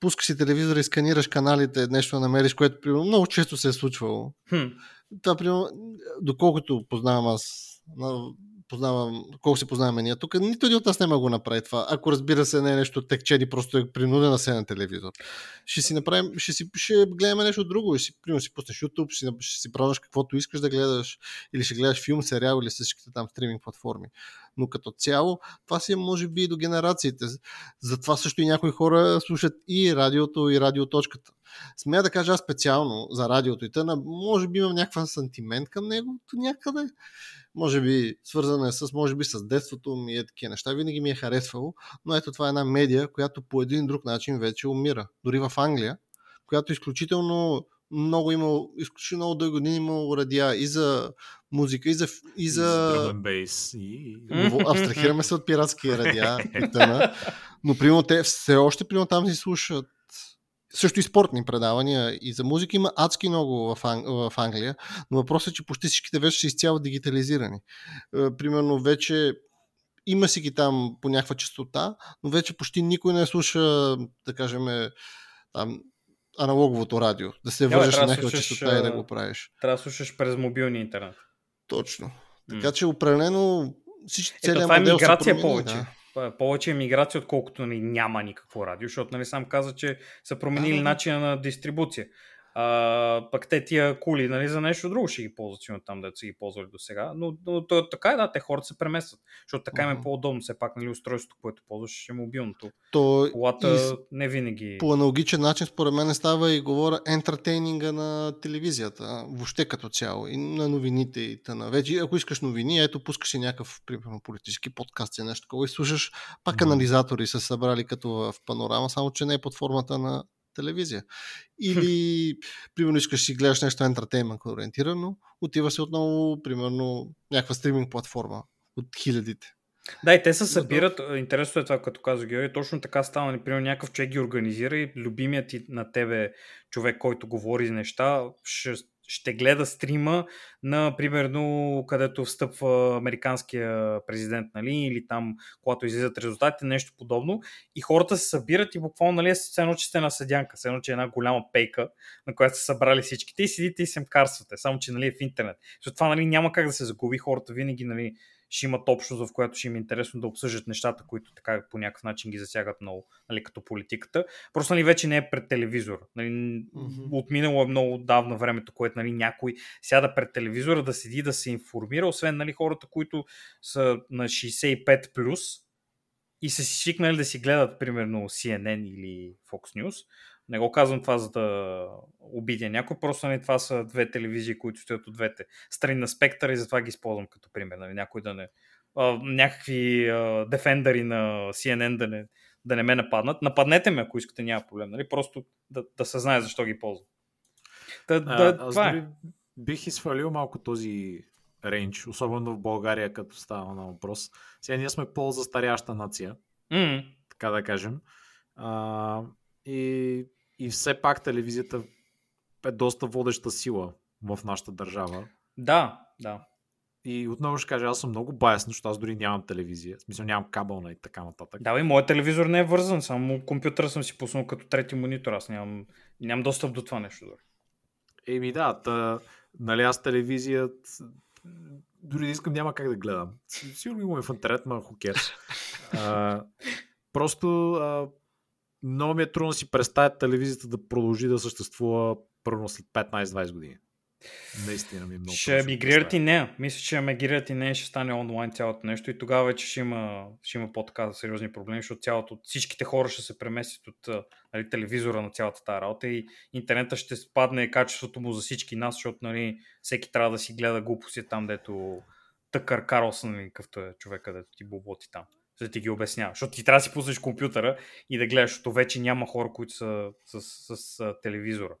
пускаш си телевизора и сканираш каналите, нещо намериш, което примерно, много често се е случвало. Хм. Това, примерно, доколкото познавам аз познавам, колко се познаваме ние тук, нито един от нас няма го направи това. Ако разбира се не е нещо текчени, просто е принуден да се на телевизор. Ще си направим, ще, си, ще гледаме нещо друго. Ще си, примерно, си пуснеш YouTube, ще, ще си правиш каквото искаш да гледаш, или ще гледаш филм, сериал или всичките там стриминг платформи. Но като цяло, това си е може би и до генерациите. Затова също и някои хора слушат и радиото, и радиоточката. Смея да кажа аз специално за радиото и тъна, може би имам някакъв сантимент към него някъде може би свързана е с, може би с детството ми и такива неща, винаги ми е харесвало, но ето това е една медия, която по един друг начин вече умира. Дори в Англия, която изключително много имал, изключително много дълги години имал радиа и за музика, и за... И за... И... Абстрахираме се от пиратския радиа, но примерно те все още примерно там си слушат също и спортни предавания и за музика има адски много в, Ан... в Англия, но въпросът е, че почти всичките вече са изцяло дигитализирани. Е, примерно вече има си ги там по някаква частота, но вече почти никой не слуша, да кажем, там, аналоговото радио, да се вържеш на някаква частота и да го правиш. Трябва да слушаш през мобилния интернет. Точно. Така че определено всички целият това е миграция повече. Да повече емиграция, отколкото няма никакво радио, защото нали, сам каза, че са променили да, начина на дистрибуция. А, пък те тия кули нали, за нещо друго ще ги ползват, сигурно там да са ги ползвали до сега. Но, но то, така е, да, те хората се преместват, защото така им е по-удобно. Все пак нали, устройството, което ползваш е мобилното. То Колата и... не винаги. По аналогичен начин, според мен, става и говоря ентертейнинга на телевизията, въобще като цяло, и на новините и тъна. Вече, ако искаш новини, ето пускаш си някакъв, примерно, политически подкаст и нещо такова и слушаш, пак анализатори са събрали като в панорама, само че не е под формата на телевизия. Или, примерно, искаш си гледаш нещо ентертеймент ориентирано, отива се отново, примерно, някаква стриминг платформа от хилядите. Да, и те се събират. Интересно е това, като каза Георги. Точно така става. Например, някакъв човек ги организира и любимият ти на тебе човек, който говори неща, ще ще гледа стрима на, примерно, където встъпва американския президент, нали, или там, когато излизат резултатите, нещо подобно. И хората се събират и буквално, нали, все едно, че сте на съдянка, все едно, че е една голяма пейка, на която са събрали всичките и седите и се карсвате, само че, нали, е в интернет. Защото това, нали, няма как да се загуби, хората винаги, нали, ще имат общност, в която ще им е интересно да обсъждат нещата, които така по някакъв начин ги засягат много, нали, като политиката. Просто нали, вече не е пред телевизор. Нали, Мгм. Отминало е много давно времето, което нали, някой сяда пред телевизора да седи да се информира, освен нали, хората, които са на 65 плюс и са си свикнали да си гледат, примерно, CNN или Fox News. Не го казвам това, за да обидя някой, просто нали, това са две телевизии, които стоят от двете страни на спектъра и затова ги използвам като пример. Нали, някой да не... А, някакви а, дефендъри на CNN да не, да не ме нападнат. Нападнете ме, ако искате, няма проблем. Нали? Просто да, да се знае защо ги ползвам. Та, да, А, аз това е. бих изхвалил малко този рейндж, особено в България, като става на въпрос. Сега ние сме по-застаряща нация, М, така да кажем. А, и, и все пак телевизията е доста водеща сила в нашата държава. Да, да. И отново ще кажа, аз съм много баясен, защото аз дори нямам телевизия. В смисъл нямам кабелна и така нататък. Да, и моят телевизор не е вързан, само компютъра съм си пуснал като трети монитор. Аз нямам, нямам достъп до това нещо. Еми да, та, нали аз телевизия дори да искам няма как да гледам. Сигурно има и в интернет, ма хукер. Просто а, много ми е трудно да си представя телевизията да продължи да съществува първо след 15-20 години. Наистина ми е много ще мигрират и нея. Мисля, че мигрират и нея ще стане онлайн цялото нещо и тогава вече ще има, ще има по-така сериозни проблеми, защото цялото, всичките хора ще се преместят от нали, телевизора на цялата тази работа и интернета ще спадне качеството му за всички нас, защото нали, всеки трябва да си гледа глупости там, дето Тъкър Карлсън или какъвто е човека, дето ти боботи там. За да ти ги обяснява. Защото ти трябва да си пуснеш компютъра и да гледаш, защото вече няма хора, които са с, с, с, а, телевизора.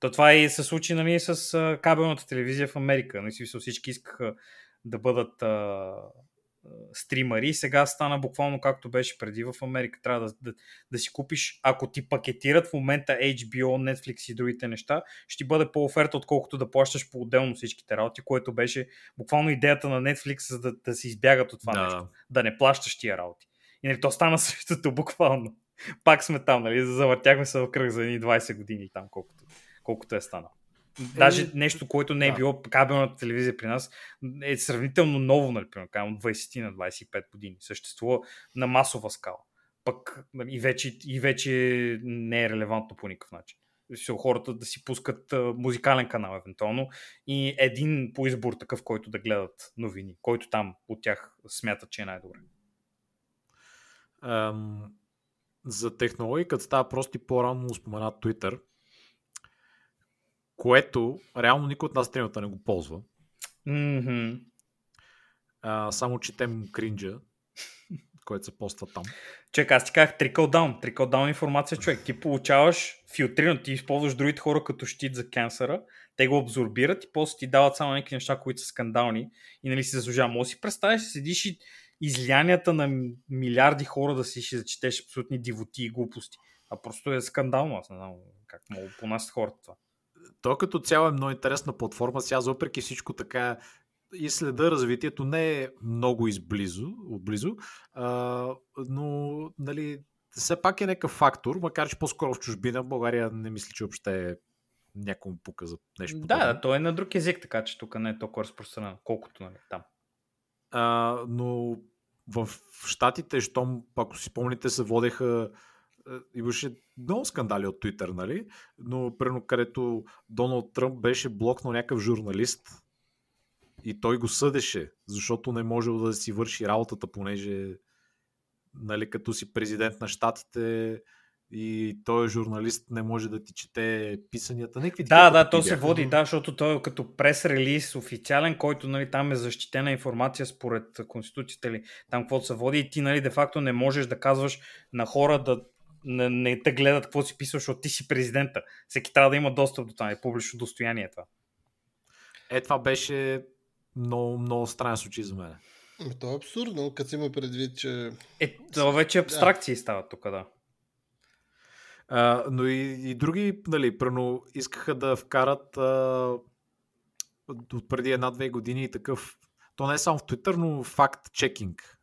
То това и се случи нали, с кабелната телевизия в Америка. Нали, всички искаха да бъдат стримари. Сега стана буквално както беше преди в Америка. Трябва да, да, да си купиш, ако ти пакетират в момента HBO, Netflix и другите неща, ще ти бъде по-оферта, отколкото да плащаш по-отделно всичките работи, което беше буквално идеята на Netflix, за да, да се избягат от това Да, нещо. да. Да не плащаш тия работи. И нали, то стана същото буквално. Пак сме там, нали? Завъртяхме се в кръг за едни 20 години там, колкото, колкото е станало. Даже нещо, което не е да. било кабелната телевизия при нас, е сравнително ново, казвам, от 20 на 25 години. Съществува на масова скала. Пък нали, и вече, и вече не е релевантно по никакъв начин. Хората да си пускат музикален канал, евентуално, и един по избор такъв, който да гледат новини, който там от тях смятат, че е най-добре. Ам, за технологии, като става просто и по-рано споменат Twitter, което реално никой от нас тренерата не го ползва. Мгм. А, само четем кринджа, който се поства там. Човек, аз ти казах trickle down. Trickle down информация, човек. Ти получаваш филтрирано, ти използваш другите хора като щит за кенсъра, те го абсорбират и после ти дават само някакви неща, които са скандални и нали си заслужава. Може си представиш, седиш и излянията на милиарди хора да си ще зачетеш абсолютни дивоти и глупости. А просто е скандално, аз не знам как могат да понасят хората това. То като цяло е много интересна платформа. Сега, въпреки всичко така и следа развитието не е много изблизо, отблизо, а, но нали, все пак е някакъв фактор, макар че по-скоро в чужбина, в България не мисля, че въобще някому пука за нещо Да, подобно. да, то е на друг език, така че тук не е толкова разпространено, колкото нали, там. А, но в Штатите, щом, ако си помните, се водеха имаше много скандали от Twitter, нали? Но, примерно, където Доналд Тръмп беше блокнал някакъв журналист и той го съдеше, защото не можел да си върши работата, понеже нали, като си президент на щатите и той журналист не може да ти чете писанията. Някакви Да, да, то се бяха, води, но- да, защото той е като прес-релиз официален, който нали, там е защитена информация според Конституцията или там каквото се води и ти нали, де-факто не можеш да казваш на хора да не, не те гледат какво си писаш, защото ти си президента. Всеки трябва да има достъп до това, е публично достояние това. Е, това беше много, много странен случай за мен. Ами, То е абсурдно, като си има предвид, че Е, това вече абстракции стават тук, да. А, но и, и други, нали, прено искаха да вкарат а, от преди една-две години и такъв, то не е само в Twitter, но факт-чекинг.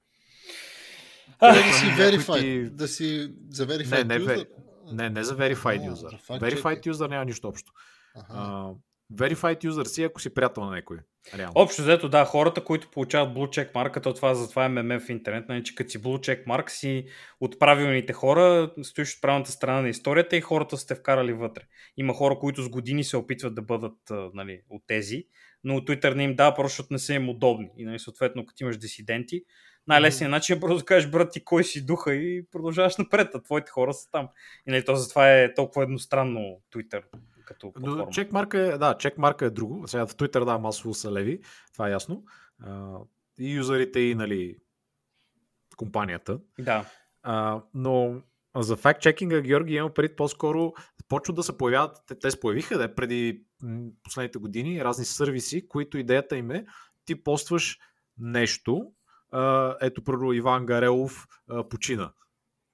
Да си verified, да си за verified Не, не, user. Не, не за verified А, user. Verified user няма нищо общо. Аха. А, Verified user си, ако си приятел на някой. Реално. Общо взето, да, хората, които получават Blue Check марката, това затова е меме в интернет, нали, че като си Blue Check марк си от правилните хора, стоиш от правилната страна на историята и хората сте вкарали вътре. Има хора, които с години се опитват да бъдат нали, от тези, но Twitter не им дава, просто не са им удобни. И нали, съответно, като имаш дисиденти, най-лесният начин е просто кажеш, брат, ти кой си духа и продължаваш напред, а твоите хора са там. И нали, то затова е толкова едностранно Twitter като платформа. Чекмарка е, да, чекмарка е друго. Сега в Twitter, да, масово са леви, това е ясно. И юзерите и, нали, компанията. Да. А, но за факт-чекинга, Георги, имам пред по-скоро почват да се появяват, те, те се появиха да, преди последните години, разни сервиси, които идеята им е ти постваш нещо, ето, първо Иван Гарелов почина.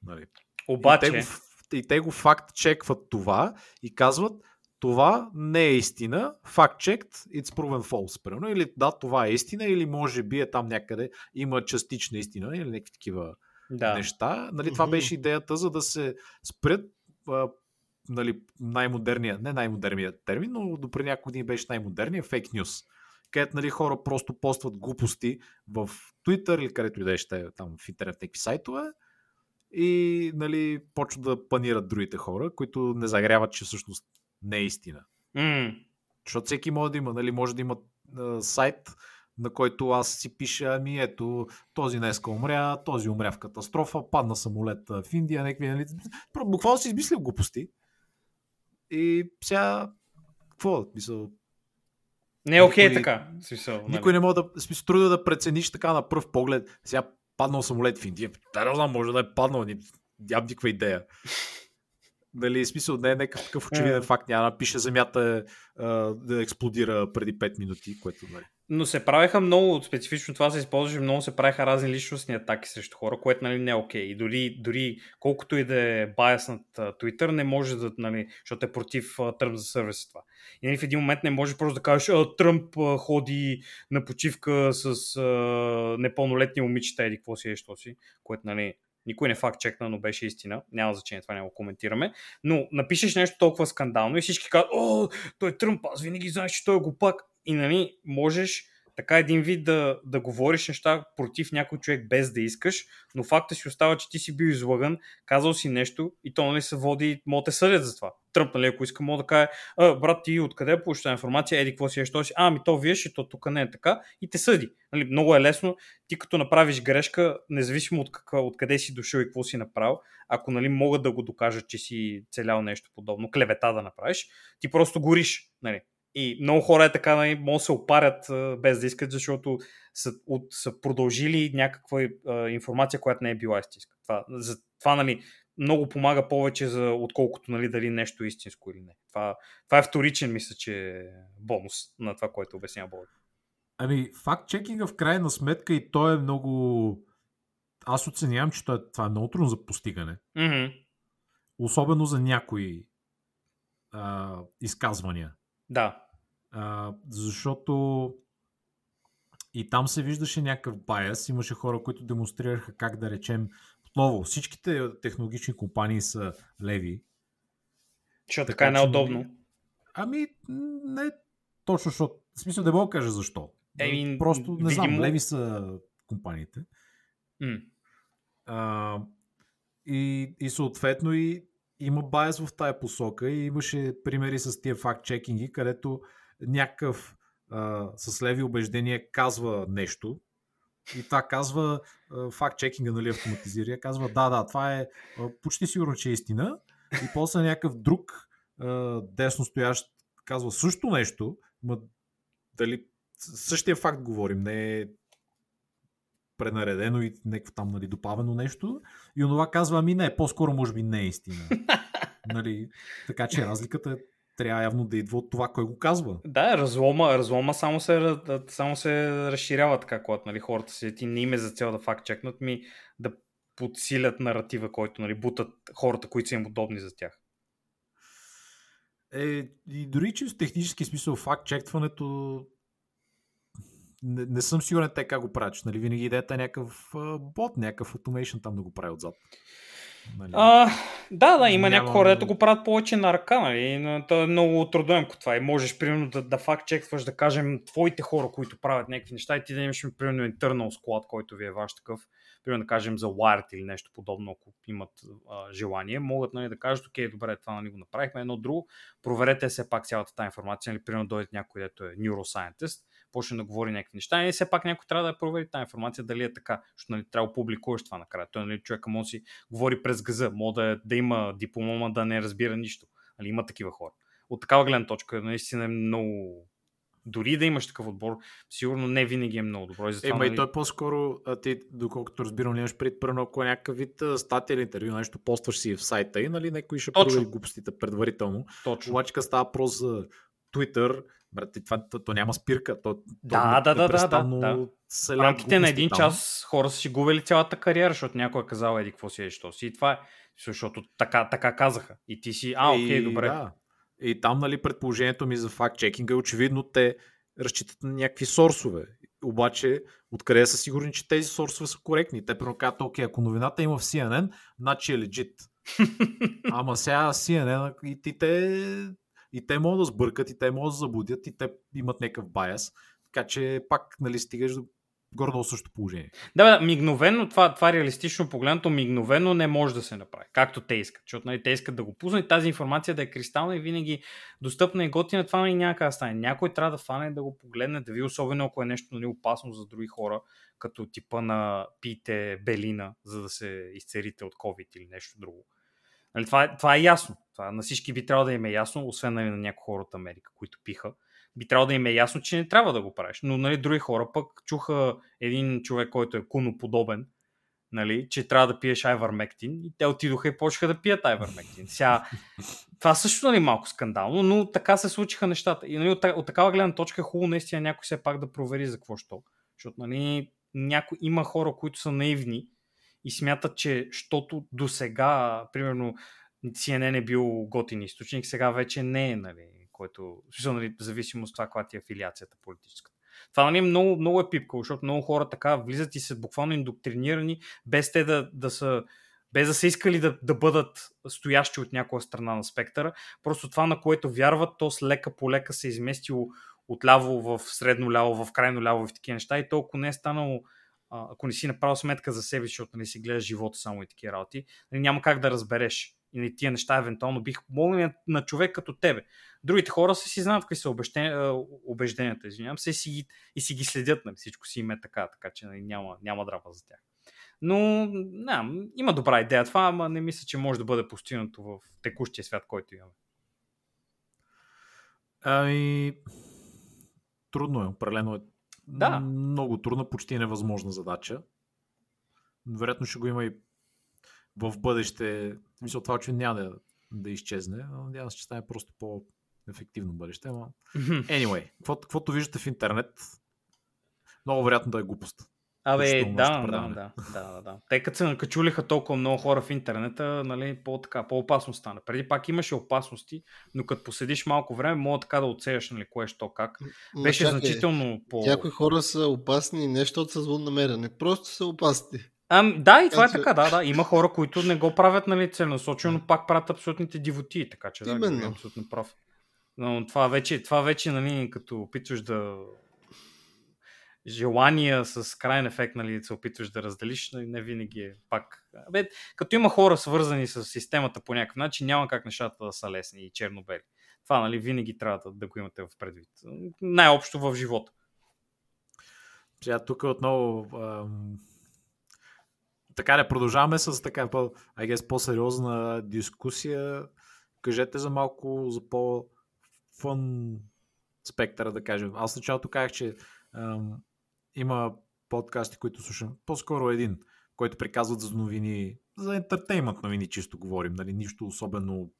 Нали. Обаче... И те, го, и те го факт чекват това и казват, това не е истина, fact checked, it's proven false. Примерно. Или да, това е истина, или може би е там някъде, има частична истина, или някакви такива да. неща. Нали, това беше идеята, за да се спрят а, нали, най-модерния, не най-модерният термин, но до преди няколко дни беше най-модерният фейк нюс. Където нали, хора просто постват глупости в Twitter или където и да е ще там в интернет някакви сайтове и нали, почват да панират другите хора, които не загряват, че всъщност не е истина. Mm. Защото всеки може да има, нали, може да има а, сайт, на който аз си пиша, ами ето, този днеска умря, този умря в катастрофа, падна самолет в Индия, някакви, нали, буквално си измислил глупости. И сега, какво, мисъл, не е окей okay, така. Смисъл, нали? никой не може да, смисъл, трудно да прецениш така на пръв поглед. Сега паднал самолет в Индия. Да, не знам, може да е паднал. Нямам никаква идея. Дали, смисъл не е някакъв такъв очевиден факт. Няма да пише земята е, да експлодира преди 5 минути, което нали. Но се правеха много, специфично това се използваше, много се правеха разни личностни атаки срещу хора, което нали, не е окей. Okay. И дори, дори колкото и да е байас над Twitter, не може да, нали, защото е против Тръмп за сервис това. И нали, в един момент не може просто да кажеш, а, Тръмп а, ходи на почивка с а, непълнолетни момичета, еди какво си е, що си, което нали, никой не факт чекна, но беше истина. Няма значение, това не го коментираме. Но напишеш нещо толкова скандално и всички казват, о, той е Тръмп, аз винаги знаеш, че той е глупак. И нали, можеш така един вид да, да говориш неща против някой човек без да искаш, но факта си остава, че ти си бил излаган, казал си нещо и то нали се води, мога те съдят за това. Тръмп, нали, ако иска, мога да каже, брат, ти откъде получава информация, еди, какво си е, що си, а, ми то вие, то тук не е така и те съди. Нали, много е лесно, ти като направиш грешка, независимо от, каква, от къде си дошъл и какво си направил, ако нали, могат да го докажат, че си целял нещо подобно, клевета да направиш, ти просто гориш. Нали. И много хора е така, нали, могат да се опарят без да искат, защото са, от, са продължили някаква а, информация, която не е била истинска. Това, за, това нали, много помага повече, за, отколкото нали, дали нещо е истинско или не. Това, това е вторичен, мисля, че е бонус на това, което обяснява Бог. Ами, факт-чекинга в крайна сметка и то е много... Аз оценявам, че това е много трудно за постигане. Mm-hmm. Особено за някои а, изказвания. Да. А, защото и там се виждаше някакъв байас. Имаше хора, които демонстрираха как да речем. Отново, всичките технологични компании са леви. Защото така, така е неудобно. Ами, не точно, защото. В смисъл да мога да кажа защо. Еми, Просто не видимо... знам, леви са компаниите. Mm. А, и, и съответно и има байс в тая посока и имаше примери с тия факт-чекинги, където някакъв а, с леви убеждения казва нещо и това казва факт-чекинга, нали, автоматизира, казва да, да, това е почти сигурно, че е истина и после някакъв друг десно стоящ казва също нещо, ма дали същия факт говорим, не е пренаредено и някакво там нали, добавено нещо. И онова казва, ами не, по-скоро може би не е истина. нали, така че разликата трябва явно да идва от това, кой го казва. Да, разлома, разлома само, се, само се разширява така, когато нали, хората си ти не име за цел да факт чекнат ми да подсилят наратива, който нали, бутат хората, които са им удобни за тях. Е, и дори че в технически смисъл факт чекването не, не съм сигурен те как го правят. Нали? Винаги идеята е някакъв бот, някакъв automation там да го прави отзад. Нали? А, да, да, има Няма- някои хора, дето го правят повече на ръка, нали? но то е много трудоемко това и можеш, примерно, да, да факт чекваш, да кажем, твоите хора, които правят някакви неща и ти да имаш, примерно, internal squad, който ви е ваш такъв, примерно, да кажем, за Wired или нещо подобно, ако имат а, желание, могат нали, да кажат, окей, добре, това нали, го направихме, едно друго, проверете все пак цялата тази информация, нали, примерно дойде някой, дето е neuroscientist, почне да говори някакви неща и все пак някой трябва да провери тази информация дали е така, защото нали, трябва да публикуваш това накрая. Той нали, човека може да си говори през газа, може да, е- да има диплома, да не разбира нищо. Нали, има такива хора. От такава гледна точка наистина е много... Дори да имаш такъв отбор, сигурно не винаги е много добро. И затова, Ема и нали, той по-скоро, а ти, доколкото разбирам, нямаш пред първо, ако е някакъв вид статия или интервю, нещо постваш си в сайта и нали някой ще провери глупостите предварително. Точно. Обаче става въпрос за Twitter, брат, това, то, то, няма спирка. То, Да, то да, да, да, непрестанно да, да. рамките на един там. час хора са си губили цялата кариера, защото някой е казал еди какво си е, що си. И това е. Защото така, така казаха. И ти си, а, окей, И, добре. Да. И там, нали, предположението ми за факт-чекинга е очевидно те разчитат на някакви сорсове. Обаче, откъде са сигурни, че тези сорсове са коректни? Те първо казват, окей, ако новината има в CNN, значи е легит. Ама сега CNN и, и, те, и те могат да сбъркат, и те могат да заблудят, и те имат някакъв байас. Така че пак, нали, стигаш до гордо същото положение. Да, бе, мигновено, това, това реалистично погледнато, мигновено не може да се направи, както те искат. Защото нали, те искат да го пуснат и тази информация да е кристална и винаги достъпна и готина, това нали, няма как да стане. Някой трябва да фане да го погледне, да ви, особено ако е нещо нали, опасно за други хора, като типа на пийте белина, за да се изцерите от COVID или нещо друго. Нали, това, е, това е ясно. Това на всички би трябвало да им е ясно, освен нали, на някои хора от Америка, които пиха. Би трябвало да им е ясно, че не трябва да го правиш. Но нали, други хора пък чуха един човек, който е куноподобен, нали, че трябва да пиеш айвармектин и те отидоха и почнаха да пият айвармектин. Сега, това също нали, малко скандално, но така се случиха нещата. И нали, от, от такава гледна точка е хубаво наистина някой все пак да провери за какво що. Защото нали, няко... има хора, които са наивни и смятат, че щото до сега, примерно, CNN е бил готин източник, сега вече не е, нали, който, смисъл, нали, в зависимост от това, каква ти е афилиацията политическата. Това нали, много, много е пипкало, защото много хора така влизат и са буквално индоктринирани, без те да, да са без да са искали да, да бъдат стоящи от някоя страна на спектъра. Просто това, на което вярват, то с лека по лека се е изместило от ляво в средно ляво, в крайно ляво и в такива неща. И толкова не е станало, ако не си направил сметка за себе, защото не си гледаш живота само и такива работи, нали, няма как да разбереш. И нали, тия неща евентуално бих помогнали на, човек като тебе. Другите хора са си знаят какви са убеждения, убежденията, извинявам се, и си, ги- и си ги следят, нали, всичко си им е така, така че нали, няма, няма драма за тях. Но, не, има добра идея това, ама не мисля, че може да бъде постигнато в текущия свят, който имаме. Ами, трудно е, определено е. Да. Много трудна, почти невъзможна задача. Вероятно ще го има и в бъдеще. Мисля, това че няма да, да изчезне, надявам се, че стане просто по-ефективно бъдеще. Ама... Anyway, каквото, каквото виждате в интернет, много вероятно да е глупост. Абе, да, да, да, да, да, да. Те като се накачулиха толкова много хора в интернета, нали, по-така, по-опасно стана. Преди пак имаше опасности, но като поседиш малко време, мога така да оцеляш, нали, кое що как. Ма Беше чакай, значително по... Някои хора са опасни не защото са злонамерени, просто са опасни. Ам, да, и това е така, да, да. Има хора, които не го правят, нали, целенасочено, но пак правят абсолютните дивоти, така че да, Именно. Георги е абсолютно прав. Но това вече, това вече, нали, като опитваш да желания с крайен ефект, нали, се опитваш да разделиш, нали, не винаги е пак. Бе, като има хора свързани с системата по някакъв начин, няма как нещата да са лесни и черно-бели. Това, нали, винаги трябва да, да го имате в предвид. Най-общо в живота. Сега тук отново ам, така не продължаваме с така по, I guess, по-сериозна дискусия. Кажете за малко за по-фън спектъра, да кажем. Аз началото казах, че ам, има подкасти, които слушам. По-скоро един, който приказват за новини, за ентертеймент новини чисто говорим. Нали? Нищо особено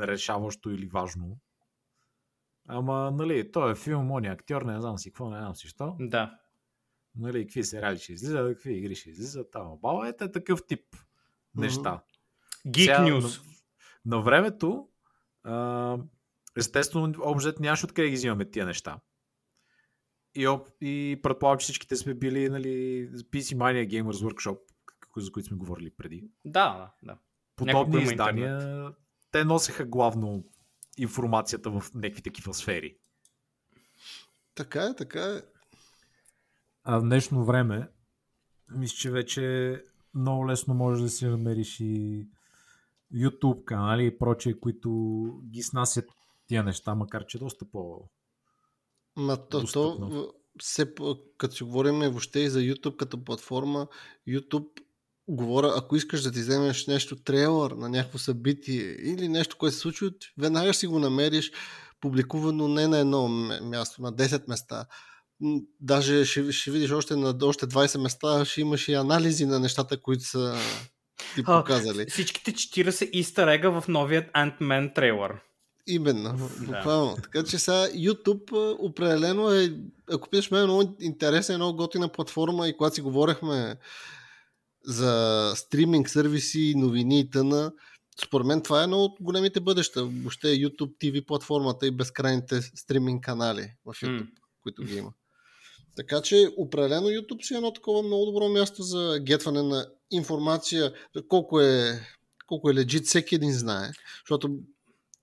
решаващо или важно. Ама, нали, той е филм, он е актьор, не знам си какво, не знам си що. Да. Нали, какви сериали ще излизат, какви игри ще излизат, там. Ето е такъв тип неща. Geek Сега, News. На, на времето, а, естествено, обжет нямаше откъде ги взимаме тия неща. И, об- и предполагам, че всичките сме били нали, PC Mania Gamers Workshop, за които сме говорили преди. Да, да, да. Подобни издания, те носеха главно информацията в някакви такива сфери. Така е, така е. А в днешно време, мисля, че вече много лесно можеш да си намериш и YouTube канали и прочие, които ги снасят тия неща, макар че доста по Ма то, то все, като си говорим въобще и за YouTube като платформа, YouTube говоря, ако искаш да ти вземеш нещо трейлър на някакво събитие или нещо, което се случва, веднага си го намериш публикувано не на едно място, на 10 места. Даже ще, ще видиш още на още 20 места, ще имаш и анализи на нещата, които са ти показали. А, всичките 40 истерега в новият Ant-Man трейлър. Именно, буквално. Да. Така че сега YouTube определено е, ако питаш мен, много интересна, много готина платформа и когато си говорихме за стриминг сервиси, новини и тъна, според мен това е едно от големите бъдеща. Въобще YouTube TV платформата и безкрайните стриминг канали в YouTube, mm. които ги има. Така че определено YouTube си е едно такова много добро място за гетване на информация, колко е, колко е легит, всеки един знае. Защото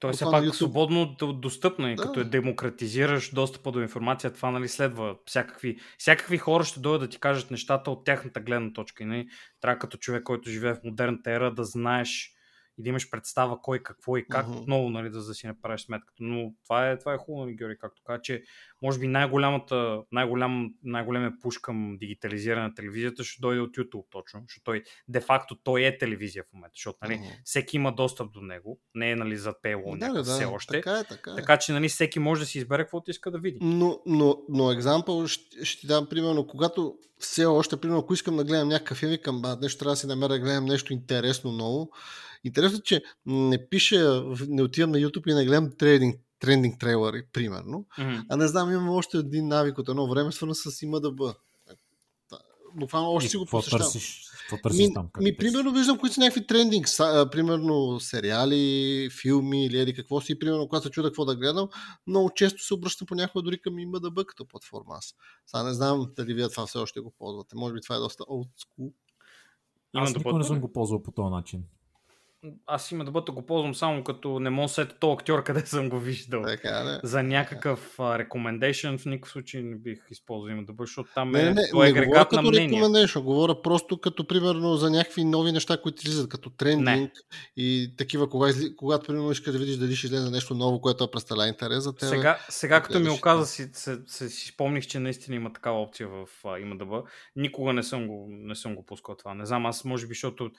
то е все пак YouTube... свободно достъпно и да. като е демократизираш достъпа до информация, това нали следва. Всякакви, всякакви хора ще дойдат да ти кажат нещата от тяхната гледна точка. И, нали, трябва като човек, който живее в модерната ера, да знаеш и да имаш представа кой какво и как, uh-huh. отново нали, да, да си направиш сметката. Но това е, това е хубаво, нали, Георги, както каза, че може би най-голямата, най-голям, най-големия пуш към дигитализиране на телевизията ще дойде от YouTube точно, защото той, де-факто той е телевизия в момента, защото нали, uh-huh. всеки има достъп до него, не е нали, зад пейло да, да, все още. Така е, така е. Така че нали, всеки може да си избере каквото иска да види. Но, но, но екзампъл ще, ще ти дам примерно, когато все още, примерно, ако искам да гледам някакъв филм, към нещо трябва да си намеря да гледам нещо интересно ново, Интересно, е, че не пише, не отивам на YouTube и не гледам трейдинг, трендинг трейлери, примерно. Mm-hmm. А не знам, имам още един навик от едно време, свързан с има да бъ. Буквално още и си го посещавам. Търсиш, търсиш ми, там? Ми, примерно виждам, които са някакви трендинг, са, примерно сериали, филми или еди какво си, примерно, когато се чуда какво да гледам, много често се обръщам понякога дори към има да бъ като платформа аз. Сега не знам дали вие това все още го ползвате. Може би това е доста old school. Аз никога не съм го ползвал по този начин аз има да бъда го ползвам само като не мога сета то актьор, къде съм го виждал. Така, да. За някакъв recommendation в никакъв случай не бих използвал има да бъде, защото там не, е, не, то е не агрегат на мнение. recommendation, говоря просто като примерно за някакви нови неща, които излизат, като трендинг не. и такива, кога, когато примерно искаш да видиш дали ще излезе нещо ново, което представлява интерес за теб. Сега, сега като ми оказа, си, се, се, си спомних, че наистина има такава опция в има да бъде. Никога не съм го, не съм го пускал това. Не знам, аз може би, защото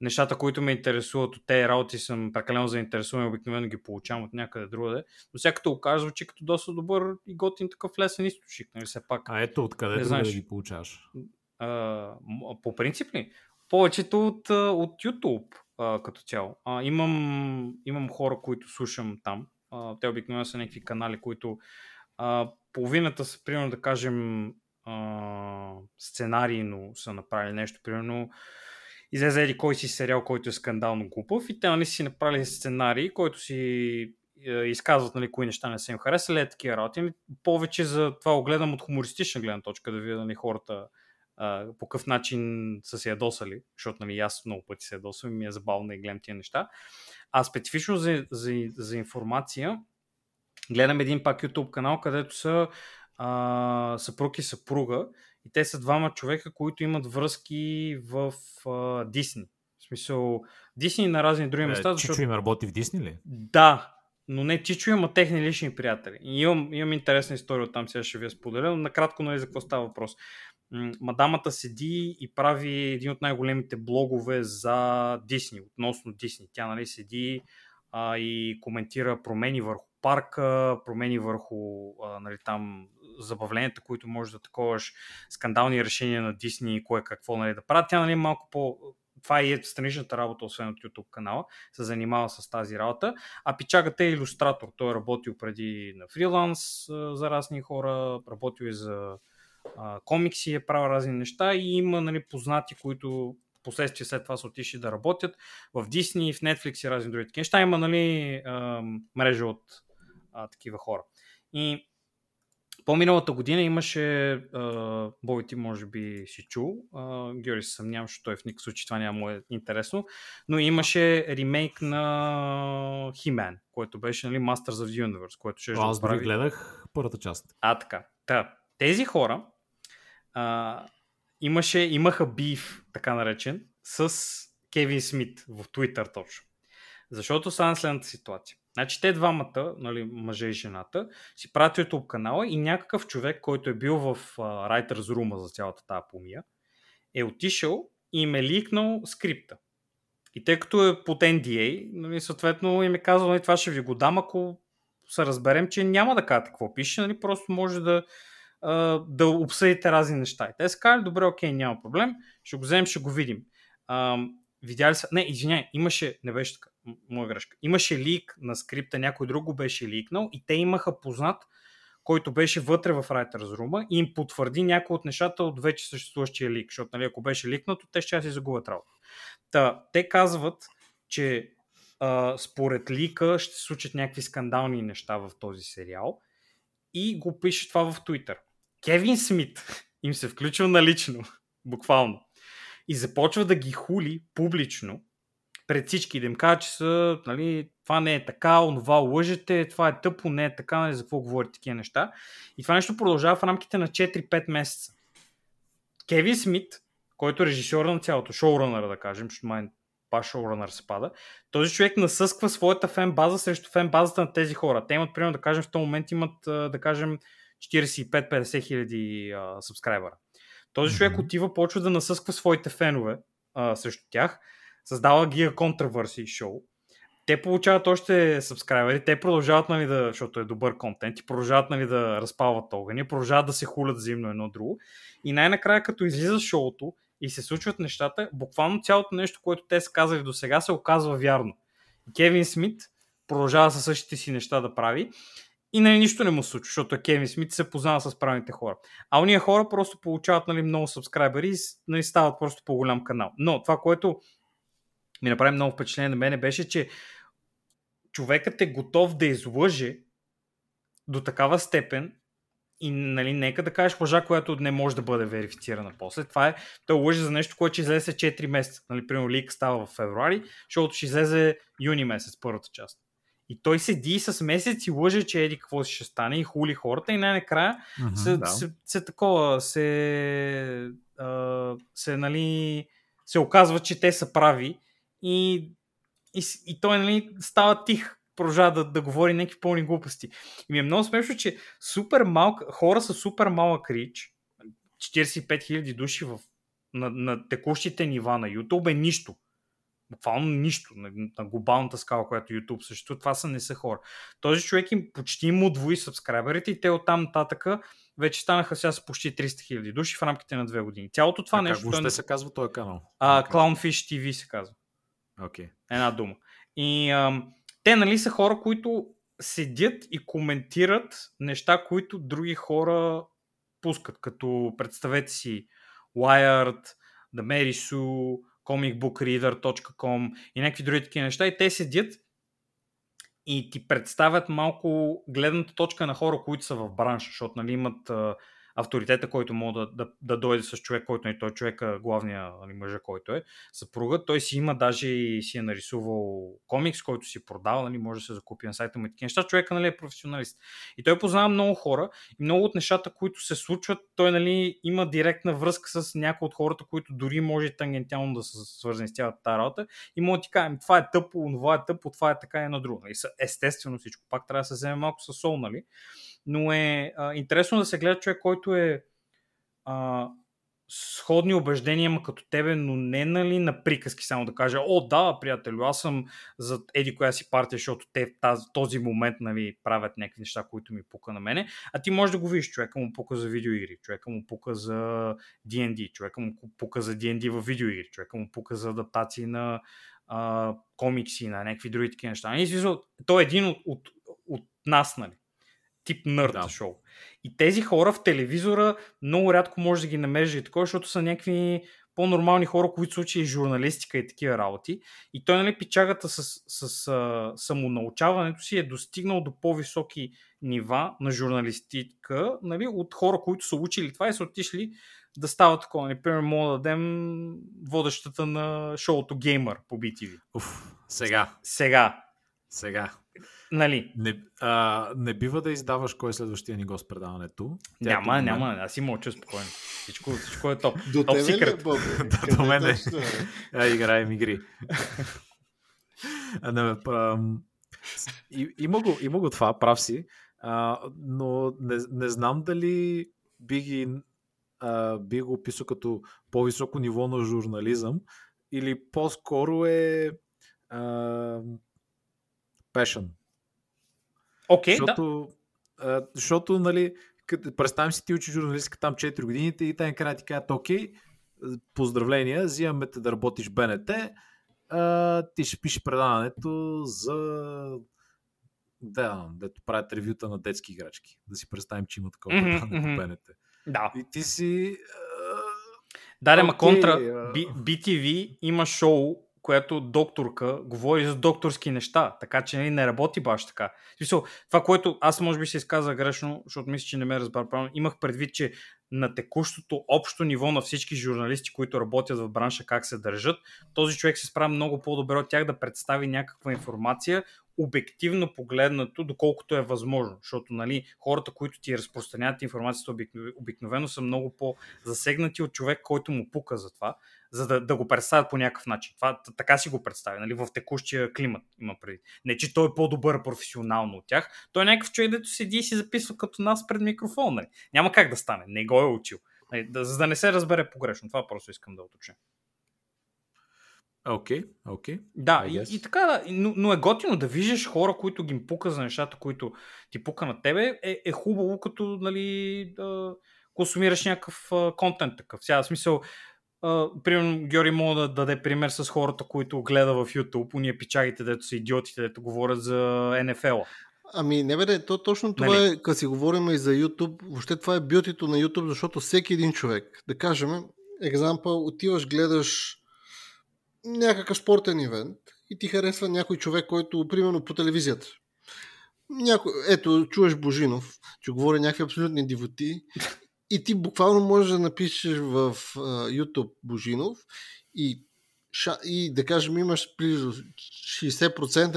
нещата, които ме интересуват от тези работи, съм прекалено заинтересуван и обикновено ги получавам от някъде другаде. Но сега като оказва, че като доста добър и готин такъв лесен източник, нали все пак. А ето откъде не знаеш, да ги получаваш? А, по принцип ли? Повечето от, от YouTube а, като цяло. А, имам, имам хора, които слушам там. А, те обикновено са някакви канали, които а, половината са, примерно да кажем, а, сценарийно са направили нещо. Примерно излезе еди кой си сериал, който е скандално глупав и те нали си направили сценарий, който си е, изказват нали, кои неща не са им харесали, е такива работи. Нали, повече за това го гледам от хумористична гледна точка, да видя нали, хората а, по какъв начин са се ядосали, защото нали, аз много пъти се ядосвам и ми е забавно да гледам тия неща. А специфично за, за, за информация, гледам един пак YouTube канал, където са а, съпруг и съпруга и те са двама човека, които имат връзки в а, Дисни. В смисъл, Дисни на разни други е, места. Е, защото... Чичо им работи в Дисни ли? Да, но не Чичо има техни лични приятели. И имам, имам интересна история от там, сега ще ви я споделя, но накратко нали, за какво става въпрос. Мадамата седи и прави един от най-големите блогове за Дисни, относно Дисни. Тя нали, седи а, и коментира промени върху парка, промени върху а, нали, там забавленията, които може да таковаш, скандални решения на Дисни, кое какво нали, да правят. Тя нали, малко по това и е страничната работа, освен от YouTube канала, се занимава с тази работа. А Пичагата е иллюстратор. Той е работил преди на фриланс за разни хора, работил и за а, комикси, е правил разни неща и има нали, познати, които последствие след това са отишли да работят в Disney, в Netflix и разни други такива неща. Има нали, мрежа от а, такива хора. И по-миналата година имаше, а, Бой ти може би си чул, а, Георги се съмнявам, защото той в никакъв случай това няма му е интересно, но имаше ремейк на He-Man, който беше нали, Masters of the Universe, който ще Аз дори гледах първата част. А, така. Та, тези хора а, имаше, имаха биф, така наречен, с Кевин Смит в Twitter точно. Защото стана следната ситуация. Значи те двамата, нали, мъже и жената, си правят YouTube канала и някакъв човек, който е бил в uh, Writer's Room за цялата тази помия, е отишъл и им е ликнал скрипта. И тъй като е под NDA, нали, съответно им е казал, нали, това ще ви го дам, ако се разберем, че няма да кажете какво пише, нали, просто може да, да обсъдите разни неща. И те са казали, добре, окей, няма проблем, ще го вземем, ще го видим. Uh, видяли са... Не, извиняй, имаше, не беше така, моя грешка. Имаше лик на скрипта, някой друг го беше ликнал и те имаха познат, който беше вътре в Writer's Room и им потвърди някои от нещата от вече съществуващия лик, защото нали, ако беше ликнато, те ще си загубят работа. Та, те казват, че а, според лика ще се случат някакви скандални неща в този сериал и го пише това в Twitter. Кевин Смит им се включил налично, буквално и започва да ги хули публично пред всички, да им кажа, че са, нали, това не е така, онова лъжете, това е тъпо, не е така, нали, за какво говорите такива неща. И това нещо продължава в рамките на 4-5 месеца. Кевин Смит, който е режисьор на цялото, шоуранър, да кажем, защото май баш шоуранър се пада, този човек насъсква своята фен база срещу фен базата на тези хора. Те имат, примерно, да кажем, в този момент имат, да кажем, 45-50 хиляди субскрайбъра. Този човек отива, почва да насъсква своите фенове а, срещу тях, създава ги контравърси шоу. Те получават още сабскрайбери, те продължават, нали, да, защото е добър контент, и продължават нали, да разпалват огъни, продължават да се хулят взаимно едно друго. И най-накрая, като излиза шоуто и се случват нещата, буквално цялото нещо, което те са казали до сега, се оказва вярно. Кевин Смит продължава със същите си неща да прави и нали, нищо не му случва, защото Кевин Смит се познава с правилните хора. А уния хора просто получават нали, много сабскрайбери и нали, стават просто по-голям канал. Но това, което ми направи много впечатление на мене беше, че човекът е готов да излъже до такава степен и нали, нека да кажеш лъжа, която не може да бъде верифицирана после. Това е, той лъже за нещо, което ще излезе 4 месеца. Нали, примерно лик става в февруари, защото ще излезе юни месец, първата част. И той седи с месец и лъже, че еди какво ще стане и хули хората и най-накрая mm-hmm, се, да. се, се, такова, се, а, се, нали, се оказва, че те са прави и, и, и той нали, става тих, продължава да, да говори някакви пълни глупости. И ми е много смешно, че супер малка, хора са супер малък рич, 45 000 души в, на, на текущите нива на YouTube е нищо буквално нищо на, на глобалната скала, която YouTube съществува, това са не са хора. Този човек им почти му удвои сабскрайберите и те оттам нататъка вече станаха сега с почти 300 хиляди души в рамките на две години. Цялото това а нещо... Как въобще се казва този канал? А, okay. Clownfish TV се казва. Okay. Една дума. И ам, те нали са хора, които седят и коментират неща, които други хора пускат, като представете си Wired, The Mary Sue, comicbookreader.com и някакви други такива неща и те седят и ти представят малко гледната точка на хора, които са в бранша, защото нали, имат авторитета, който може да, да, да дойде с човек, който е той човека, главния нали, мъжа, който е, съпруга. Той си има даже и си е нарисувал комикс, който си продава, нали, може да се закупи на сайта му и такива неща. Човека нали, е професионалист. И той познава много хора и много от нещата, които се случват, той нали, има директна връзка с някои от хората, които дори може тангентално да са свързани с цялата тази работа. И може да ти кажа, това е тъпо, това е тъпо, това е така и на друго. Нали. Естествено всичко. Пак трябва да се вземе малко с сол, нали? Но е а, интересно да се гледа човек, който е а, сходни убеждения има като тебе, но не нали на приказки само да каже, о да, приятелю, аз съм за еди коя си партия, защото те в този момент нали, правят някакви неща, които ми пука на мене, а ти можеш да го видиш, човека му пука за видеоигри, човека му пука за D&D, човека му пука за D&D в видеоигри, човека му пука за адаптации на а, комикси, на някакви други такива неща. И, смисъл, той е един от, от, от нас, нали тип нърд да. шоу. И тези хора в телевизора много рядко може да ги намериш и такова, защото са някакви по-нормални хора, които са учили журналистика и такива работи. И той, нали, пичагата с, с, с а, самонаучаването си е достигнал до по-високи нива на журналистика, нали, от хора, които са учили това и са отишли да става такова. Например, мога да дадем водещата на шоуто Геймър по BTV. Уф, сега. Сега. Сега. Нали? Не, а, не бива да издаваш кой е следващия ни гост предаването. Тя е няма, мен. няма. Аз си мълча спокойно. Всичко, всичко е топ. До Топ тебе ли, секрет. Да, до мен е. е? А, играем игри. а, не, ам, и, има, го, има го това, прав си, а, но не, не знам дали би, ги, а, би го описал като по-високо ниво на журнализъм или по-скоро е а, passion. Окей, да. Защото, а, защото нали, представям си ти учи журналистика там 4 годините и те накрая ти казват, окей, поздравления, взимаме те да работиш БНТ, а, ти ще пишеш предаването за да, дето правят ревюта на детски играчки. Да си представим, че има такова Мгм, предаване по БНТ. Да. И ти си... Да, ма контра. B- BTV има шоу, което докторка говори за докторски неща, така че нали, не работи баш така. Смисъл, това, което аз може би се изказа грешно, защото мисля, че не ме разбра правилно, имах предвид, че на текущото общо ниво на всички журналисти, които работят в бранша, как се държат, този човек се справя много по-добре от тях да представи някаква информация, обективно погледнато, доколкото е възможно. Защото нали, хората, които ти разпространяват информацията обикновено, са много по-засегнати от човек, който му пука за това, за да, да го представят по някакъв начин. Това, така си го представя, нали, в текущия климат има преди. Не, че той е по-добър професионално от тях, той е някакъв човек, дето седи и си записва като нас пред микрофон. Нали. Няма как да стане, не го е учил. Нали, да, за да не се разбере погрешно. Това просто искам да уточня. Окей, окей. Да, I и, и така, да, но, но е готино да виждаш хора, които ги им пука за нещата, които ти пука на тебе. Е, е хубаво, като нали, да консумираш някакъв а, контент такъв. Сега, в смисъл, примерно, Георги мога да даде пример с хората, които гледа в YouTube, уния пичагите, дето са идиотите, дето говорят за NFL. Ами, не бе, то точно това Нали? е, като си говорим и за YouTube, въобще това е бютито на YouTube, защото всеки един човек, да кажем, екзампъл, отиваш, гледаш някакъв спортен ивент и ти харесва някой човек, който, примерно, по телевизията. Някой, ето, чуваш Божинов, че говори някакви абсолютни дивоти и ти буквално можеш да напишеш в а, YouTube Божинов и, и да кажем имаш близо 60%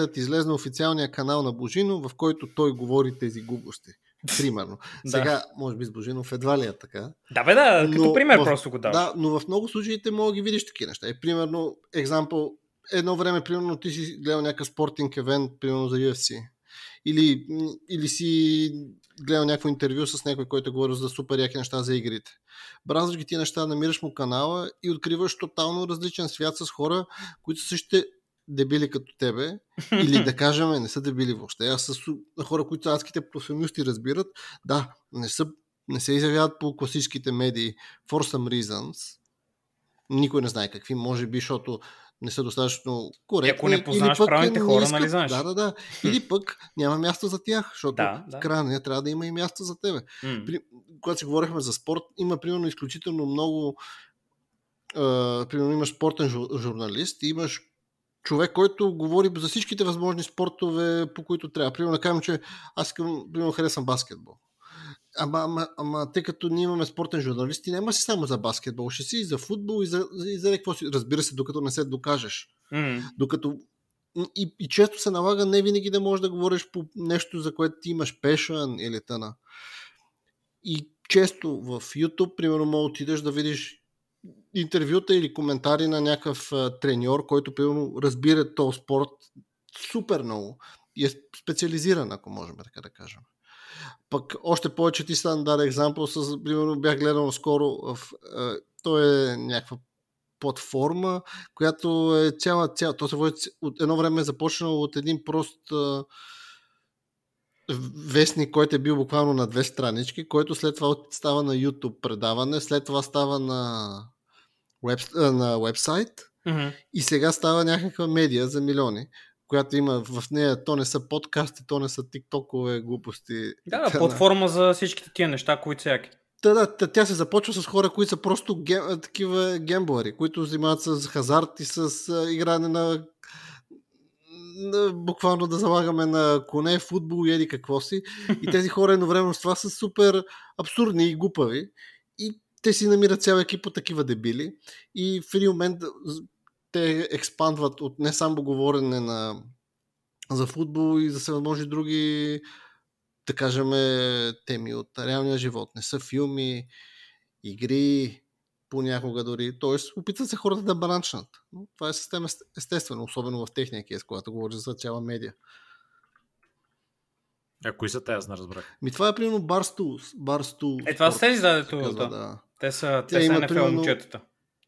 да официалния канал на Божинов, в който той говори тези глупости. Примерно. Да. Сега, може би с Божинов едва ли е така. Да, бе, да, като Но пример в- просто го даваш. Да, но в много случаите мога да ги видиш такива неща. И, примерно, екзампъл, едно време, примерно, ти си гледал някакъв спортинг евент, примерно за UFC. Или, или си гледал някакво интервю с някой, който е говорил за супер яки неща за игрите. Бразваш ги тия неща, намираш му канала и откриваш тотално различен свят с хора, които са същите дебили като тебе, или да кажем, не са дебили въобще, а са су- хора, които адските професионалисти разбират, да, не, са, не се изявяват по класическите медии for some reasons. Никой не знае какви, може би, защото не са достатъчно коректни. Ако не познаваш пък правилните хора, искат- нали знаеш? Да, да, да. Или пък няма място за тях, защото Да, в края не трябва да има и място за тебе при, когато си говорихме за спорт, има примерно изключително много а, примерно имаш спортен жу- журналист и имаш човек, който говори за всичките възможни спортове, по които трябва. Примерно да кажем, че аз искам, примерно харесвам баскетбол. Ама, ама, ама тъй като ние имаме спортен журналист, ти няма си само за баскетбол, ще си и за футбол, и за, и за какво си. Разбира се, докато не се докажеш. М. Докато и, и често се налага не винаги да можеш да говориш по нещо, за което ти имаш пешън или тъна. И често в YouTube, примерно, мога отидеш да видиш интервюта или коментари на някакъв треньор, който, примерно, разбира този спорт супер много и е специализиран, ако можем така да кажем. Пък още повече ти сега даде екзампъл с, примерно, бях гледал скоро в, а, той е някаква платформа, която е цяла, цяла. То се води, от едно време е започнало от един прост а, вестник, който е бил буквално на две странички, който след това става на YouTube предаване, след това става на, веб, на вебсайт Мгм. и сега става някаква медия за милиони, която има в нея, то не са подкасти, то не са тиктокове глупости. Да, да, платформа за всичките тия неща, които са яки. Та, да, тя се започва с хора, които са просто ге, такива гемблери, които занимават с хазарт и с а, игране на, на буквално да залагаме на коне, футбол и еди какво си. И тези хора едновременно с това са супер абсурдни и глупави. Те си намират цял екип от такива дебили. И в един момент те експандват от не само говорене на, за футбол и за всевъзможни други да кажем, теми от реалния живот. Не са филми, игри, понякога дори. Тоест, опитват се хората да бранчнат. Но това е съвсем естествено, особено в техния кейс, когато говориш за цяла медия. А кои са те, аз не разбрах. Ми това е примерно Barstool. Barstool е, това са тези, да, да. Те са, те, те са NFL примерно, момчетата.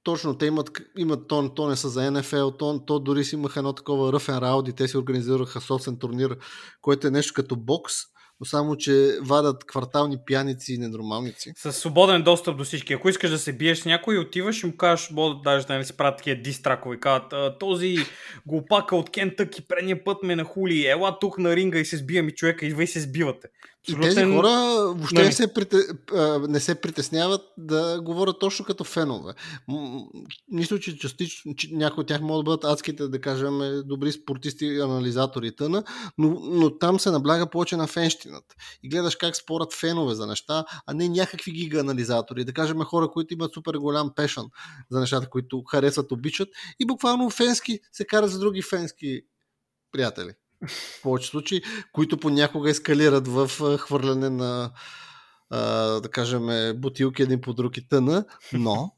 Точно, те имат, имат то, то не са за NFL, то, то дори си имаха едно такова ръфен раунд и те си организираха собствен турнир, което е нещо като бокс, но само, че вадат квартални пияници и ненормалници. С свободен достъп до всички. Ако искаш да се биеш с някой, отиваш и му кажеш, да даже да не си правят такива дистракови. Казват, този глупака от Кентък и предния път ме нахули, ела тук на ринга и се сбивам и човека и вие се сбивате. И тези хора въобще не. не, се прите... не се притесняват да говорят точно като фенове. Мисля, че частично че някои от тях могат да бъдат адските, да кажем, добри спортисти, анализатори тъна, но, но там се набляга повече на фенщината. И гледаш как спорят фенове за неща, а не някакви гига анализатори. Да кажем хора, които имат супер голям пешън за нещата, които харесват, обичат и буквално фенски се карат за други фенски приятели в повече случаи, които понякога ескалират в хвърляне на да кажем бутилки един по друг и тъна, но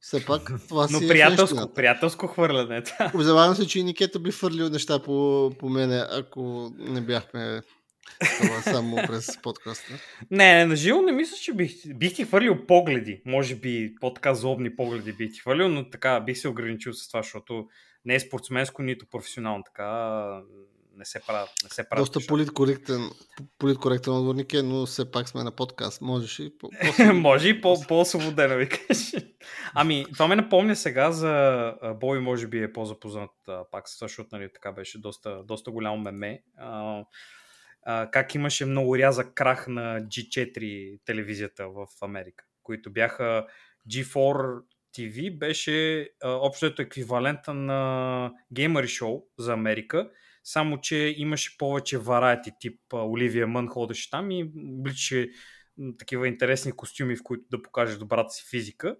все пак това Но си приятелско, е приятелско хвърляне. Обзавам се, че и Никета би фърлил неща по, по мене, ако не бяхме това само през подкаста. Не, не, на живо не мисля, че бих, бих ти хвърлил погледи. Може би по-така злобни погледи бих ти хвърлил, но така бих се ограничил с това, защото не е спортсменско, нито професионално. Така не се правят. Не се правят Доста политкоректен, политкоректен отговорник е, но все пак сме на подкаст. Можеш и по- Може и по- по-свободено ви Ами, това ме напомня сега за Бой, може би е по-запознат пак, защото нали, така беше доста, доста голямо меме. А, а, как имаше много рязък крах на G4 телевизията в Америка, които бяха G4 TV беше общото еквивалента на Gamer Show за Америка, само че имаше повече варайти, тип Оливия Мън ходеше там и обличаше такива интересни костюми, в които да покаже добрата си физика.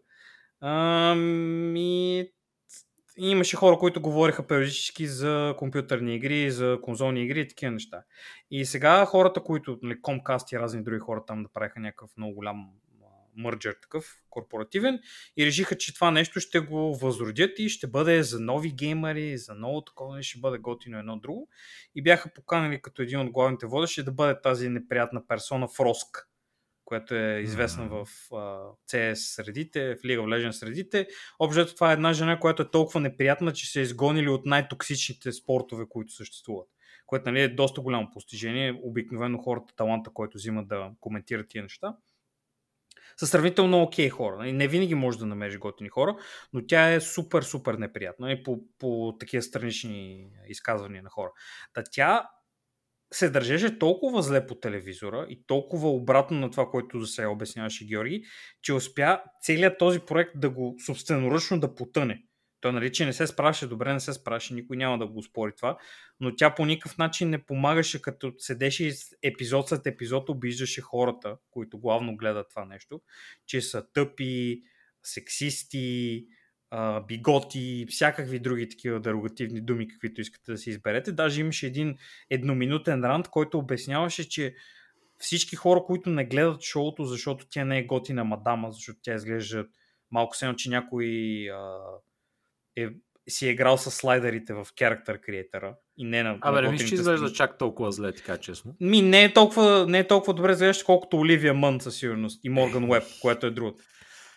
и имаше хора, които говориха периодически за компютърни игри, за конзолни игри и такива неща. И сега хората, които, нали, Comcast и разни други хора там направиха някакъв много голям мърджер такъв корпоративен и решиха, че това нещо ще го възродят и ще бъде за нови геймери, за ново такова, ще бъде готино едно друго. И бяха поканали като един от главните водещи да бъде тази неприятна персона Фроск, която е известна в uh, CS средите, в League of Legends средите. Общо това е една жена, която е толкова неприятна, че се е изгонили от най-токсичните спортове, които съществуват. Което нали, е доста голямо постижение. Обикновено хората таланта, който взимат да коментират тия неща са сравнително окей okay хора. Нали, не винаги можеш да намериш готини хора, но тя е супер, супер неприятна и по, по такива странични изказвания на хора. Та тя се държеше толкова зле по телевизора и толкова обратно на това, което за сега обясняваше Георги, че успя целият този проект да го собственоръчно да потъне. Той, нали, че не се справяше добре, не се справяше, никой няма да го спори това, но тя по никакъв начин не помагаше, като седеше и епизод след епизод обиждаше хората, които главно гледат това нещо, че са тъпи, сексисти, биготи, всякакви други такива дерогативни думи, каквито искате да си изберете. Даже имаше един едноминутен рант, който обясняваше, че всички хора, които не гледат шоуто, защото тя не е готина мадама, защото тя изглежда малко се че някой а, е, си е играл с слайдерите в Character Creator и не на. Абе, не мисля, че изглежда чак толкова зле, така честно. Ми, не е толкова, не е толкова добре изглеждащ, колкото Оливия Мън със сигурност и Морган Уеб, което е друго.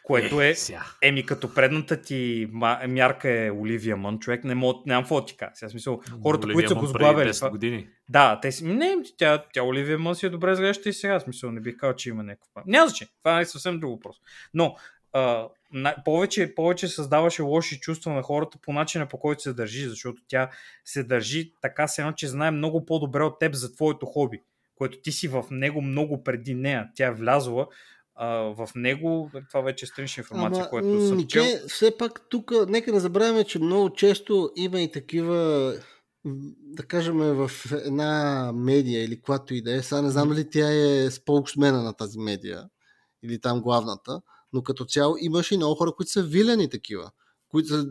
Което е, е еми като предната ти мярка е Оливия Мън, човек, не мога, нямам какво ти кажа. Сега смисъл, хората, Оливия които са го сглабили. 10 години. Да, те си, не, тя, тя Оливия Мън си е добре изглеждаща и сега, смисъл, не бих казал, че има някакво. Няма значение, това е съвсем друг въпрос. Но а, повече, повече създаваше лоши чувства на хората по начина по който се държи, защото тя се държи така се едно, че знае много по-добре от теб за твоето хоби, което ти си в него много преди нея. Тя е влязла а, в него това вече е странична информация, Ама, която съм чел. Все пак тук, нека не забравяме, че много често има и такива да кажем в една медия или която и да е, сега не знам дали тя е споксмена на тази медия или там главната, но като цяло имаше и много хора, които са вилени такива, които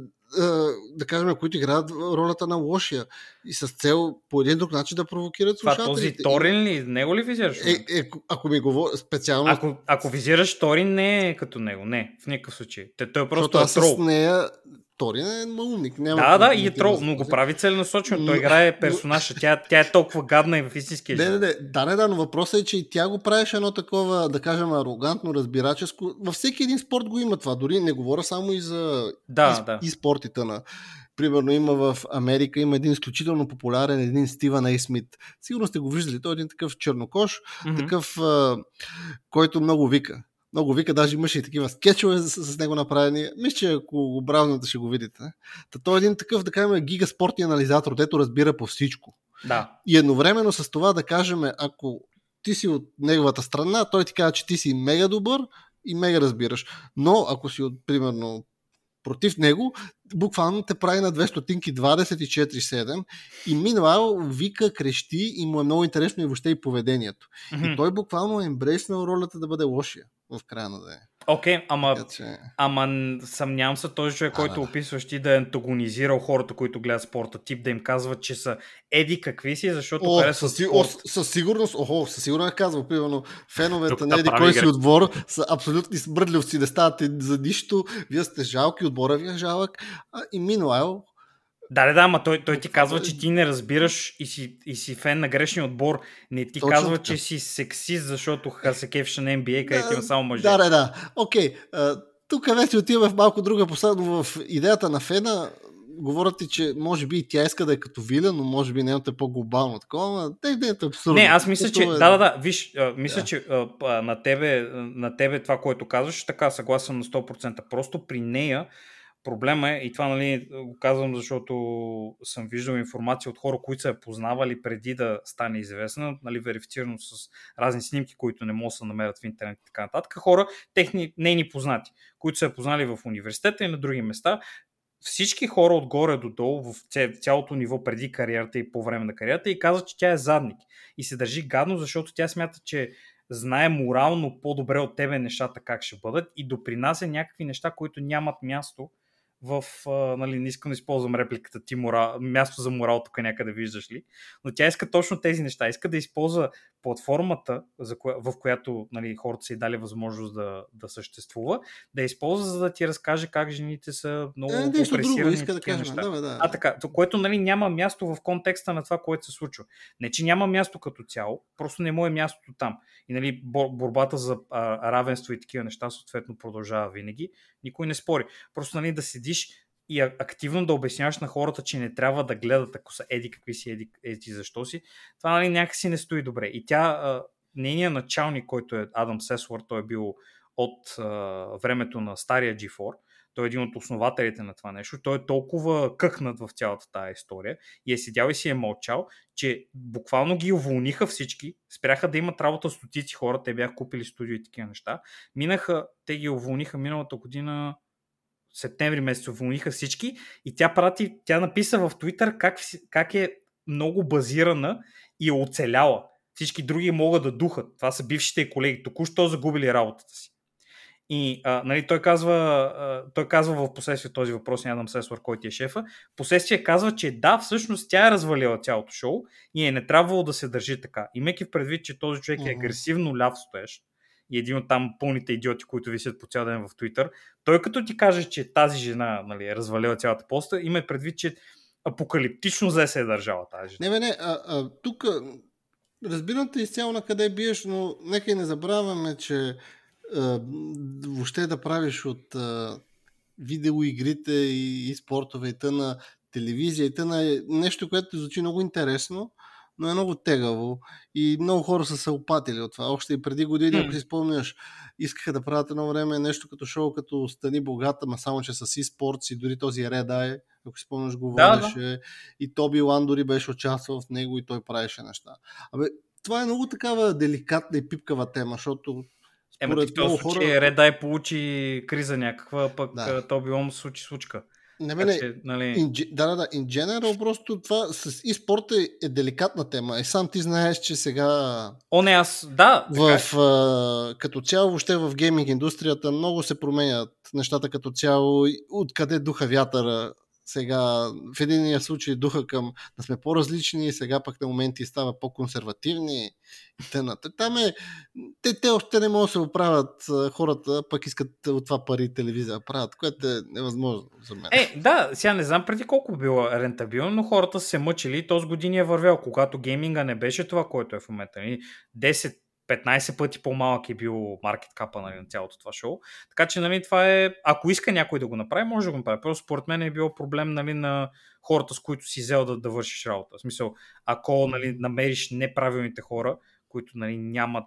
да кажем, които играят ролята на лошия и с цел по един друг начин да провокират слушателите. Това този Торин ли? Него ли визираш? Е, е, ако ми говоря специално... Ако, ако визираш Торин, не е като него. Не, в никакъв случай. Той е просто Защото аз с нея Торин е малумник. Няма да, да, и е трол, но го прави целенасочено. Той играе персонажа. Тя, тя е толкова гадна и в истинския живот. Не, не, не, да, не, да, но въпросът е, че и тя го правеше едно такова, да кажем, арогантно, разбираческо. Във всеки един спорт го има това. Дори не говоря само и за да, и, да. и спортите на примерно има в Америка, има един изключително популярен, един Стивън Ей Смит. Сигурно сте го виждали. Той е един такъв чернокош, mm-hmm. такъв, а, който много вика. Много вика, даже имаше и такива скетчове с, с него направени. Мисля, че ако го бразнете, ще го видите. Та той е един такъв, да кажем, гигаспортни анализатор, дето разбира по всичко. Да. И едновременно с това да кажем, ако ти си от неговата страна, той ти казва, че ти си мега добър и мега разбираш. Но ако си от, примерно, против него, буквално те прави на 2 стотинки 24-7 и минвал вика, крещи и му е много интересно и въобще и поведението. Mm-hmm. И той буквално е ембрейснал ролята да бъде лошия в края на деня. Окей, okay, ама, че... ама съмнявам се този човек, а, който да. описваш ти да е антагонизирал хората, които гледат спорта, тип да им казва, че са еди какви си, защото о, харесват със, о, със сигурност, охо, със сигурност е казва, примерно, феновете на еди кой си отбор са абсолютни смърдливци, не ставате за нищо, вие сте жалки, отбора ви е жалък, а, и минуайл да, да, да, ама той, той ти казва, че ти не разбираш и си, и си фен на грешния отбор. Не ти Точно казва, така. че си сексист, защото се кефиш на NBA, където има само мъже. Да, да, да. Окей. Okay. тук вече отиваме в малко друга посадка. В идеята на фена говорят ти, че може би и тя иска да е като Виля, но може би нейното е по-глобално. Такова, те идеята е абсурдно. Не, аз мисля, че... Е... Да, да, да. Виж, мисля, да. че а, на, тебе, на тебе това, което казваш, така съгласен на 100%. Просто при нея Проблема е, и това нали, го казвам, защото съм виждал информация от хора, които са я познавали преди да стане известна, нали, верифицирано с разни снимки, които не могат да се намерят в интернет и така нататък. Хора, техни, нейни познати, които са я познали в университета и на други места, всички хора отгоре до долу в цялото ниво преди кариерата и по време на кариерата и казват, че тя е задник и се държи гадно, защото тя смята, че знае морално по-добре от тебе нещата как ще бъдат и допринася някакви неща, които нямат място в, а, нали, не искам да използвам репликата ти морал, място за морал тук някъде виждаш ли, но тя иска точно тези неща, иска да използва платформата, за коя, в която нали, хората са и дали възможност да, да съществува, да използва, за да ти разкаже как жените са много е, опресирани. Иска да кажем, неща. Да, да. А така, което нали, няма място в контекста на това, което се случва. Не, че няма място като цяло, просто не му е мястото там. И нали, борбата за а, равенство и такива неща съответно продължава винаги. Никой не спори. Просто нали, да седиш и активно да обясняваш на хората, че не трябва да гледат, ако са еди какви си, еди, еди защо си, това нали, някакси не стои добре. И тя, нейният началник, който е Адам Сесвор, той е бил от а, времето на стария G4, той е един от основателите на това нещо, той е толкова къкнат в цялата тази история и е седял и си е мълчал, че буквално ги уволниха всички, спряха да имат работа стотици хора, те бяха купили студио и такива неща. Минаха, те ги уволниха миналата година септември месец уволниха всички и тя прати, тя написа в Twitter как, как е много базирана и е оцеляла. Всички други могат да духат. Това са бившите колеги, току-що загубили работата си. И а, нали, той, казва, а, той казва в последствие този въпрос на Адам Сесвар, който е шефа. Последствие казва, че да, всъщност тя е развалила цялото шоу и е не трябвало да се държи така. Имайки в предвид, че този човек е агресивно ляв стоеш, и един от там пълните идиоти, които висят по цял ден в Twitter, той като ти каже, че тази жена нали, е развалила цялата поста, има предвид, че апокалиптично зле се е държала тази жена. Не, не, не, а, а, тук разбирам те изцяло на къде биеш, но нека и не забравяме, че а, въобще да правиш от а, видеоигрите и, и спортове и на телевизия и тъна е нещо, което звучи много интересно, но е много тегаво и много хора са се опатили от това. Още и преди години, ако си спомняш, искаха да правят едно време нещо като шоу, като Стани богата, ма само че с e-sports и дори този Red ако си спомняш, го водеше. Да, да. И Тоби Лан дори беше участвал в него и той правеше неща. Абе, това е много такава деликатна и пипкава тема, защото Ема ти в този много случай хора- Red Eye получи криза някаква, пък Да. да. то било му се случи случка. Не, Така не, нали... In, да, да, да. In general, просто това с e-спорт е, е деликатна тема. И сам ти знаеш, че сега О, не, аз... Да, така е. в, а, като цяло, въобще в гейминг индустрията много се променят нещата като цяло. И Откъде духа вятъра? Сега в единия случай духа към да сме по-различни, сега пък на моменти става по-консервативни. И т.н. Там е, те, те още не могат да се оправят хората, пък искат от това пари телевизия правят, което е невъзможно за мен. Е, да, сега не знам преди колко било рентабилно, но хората са се мъчили и то години е вървял, когато гейминга не беше това, което е в момента. Нали? 10 15 пъти по-малък е бил маркет капа нали, на цялото това шоу. Така че нали, това е, ако иска някой да го направи, може да го направи. Просто според мен е било проблем нали, на хората, с които си взел да, да вършиш работа. В смисъл, ако нали, намериш неправилните хора, които нали, нямат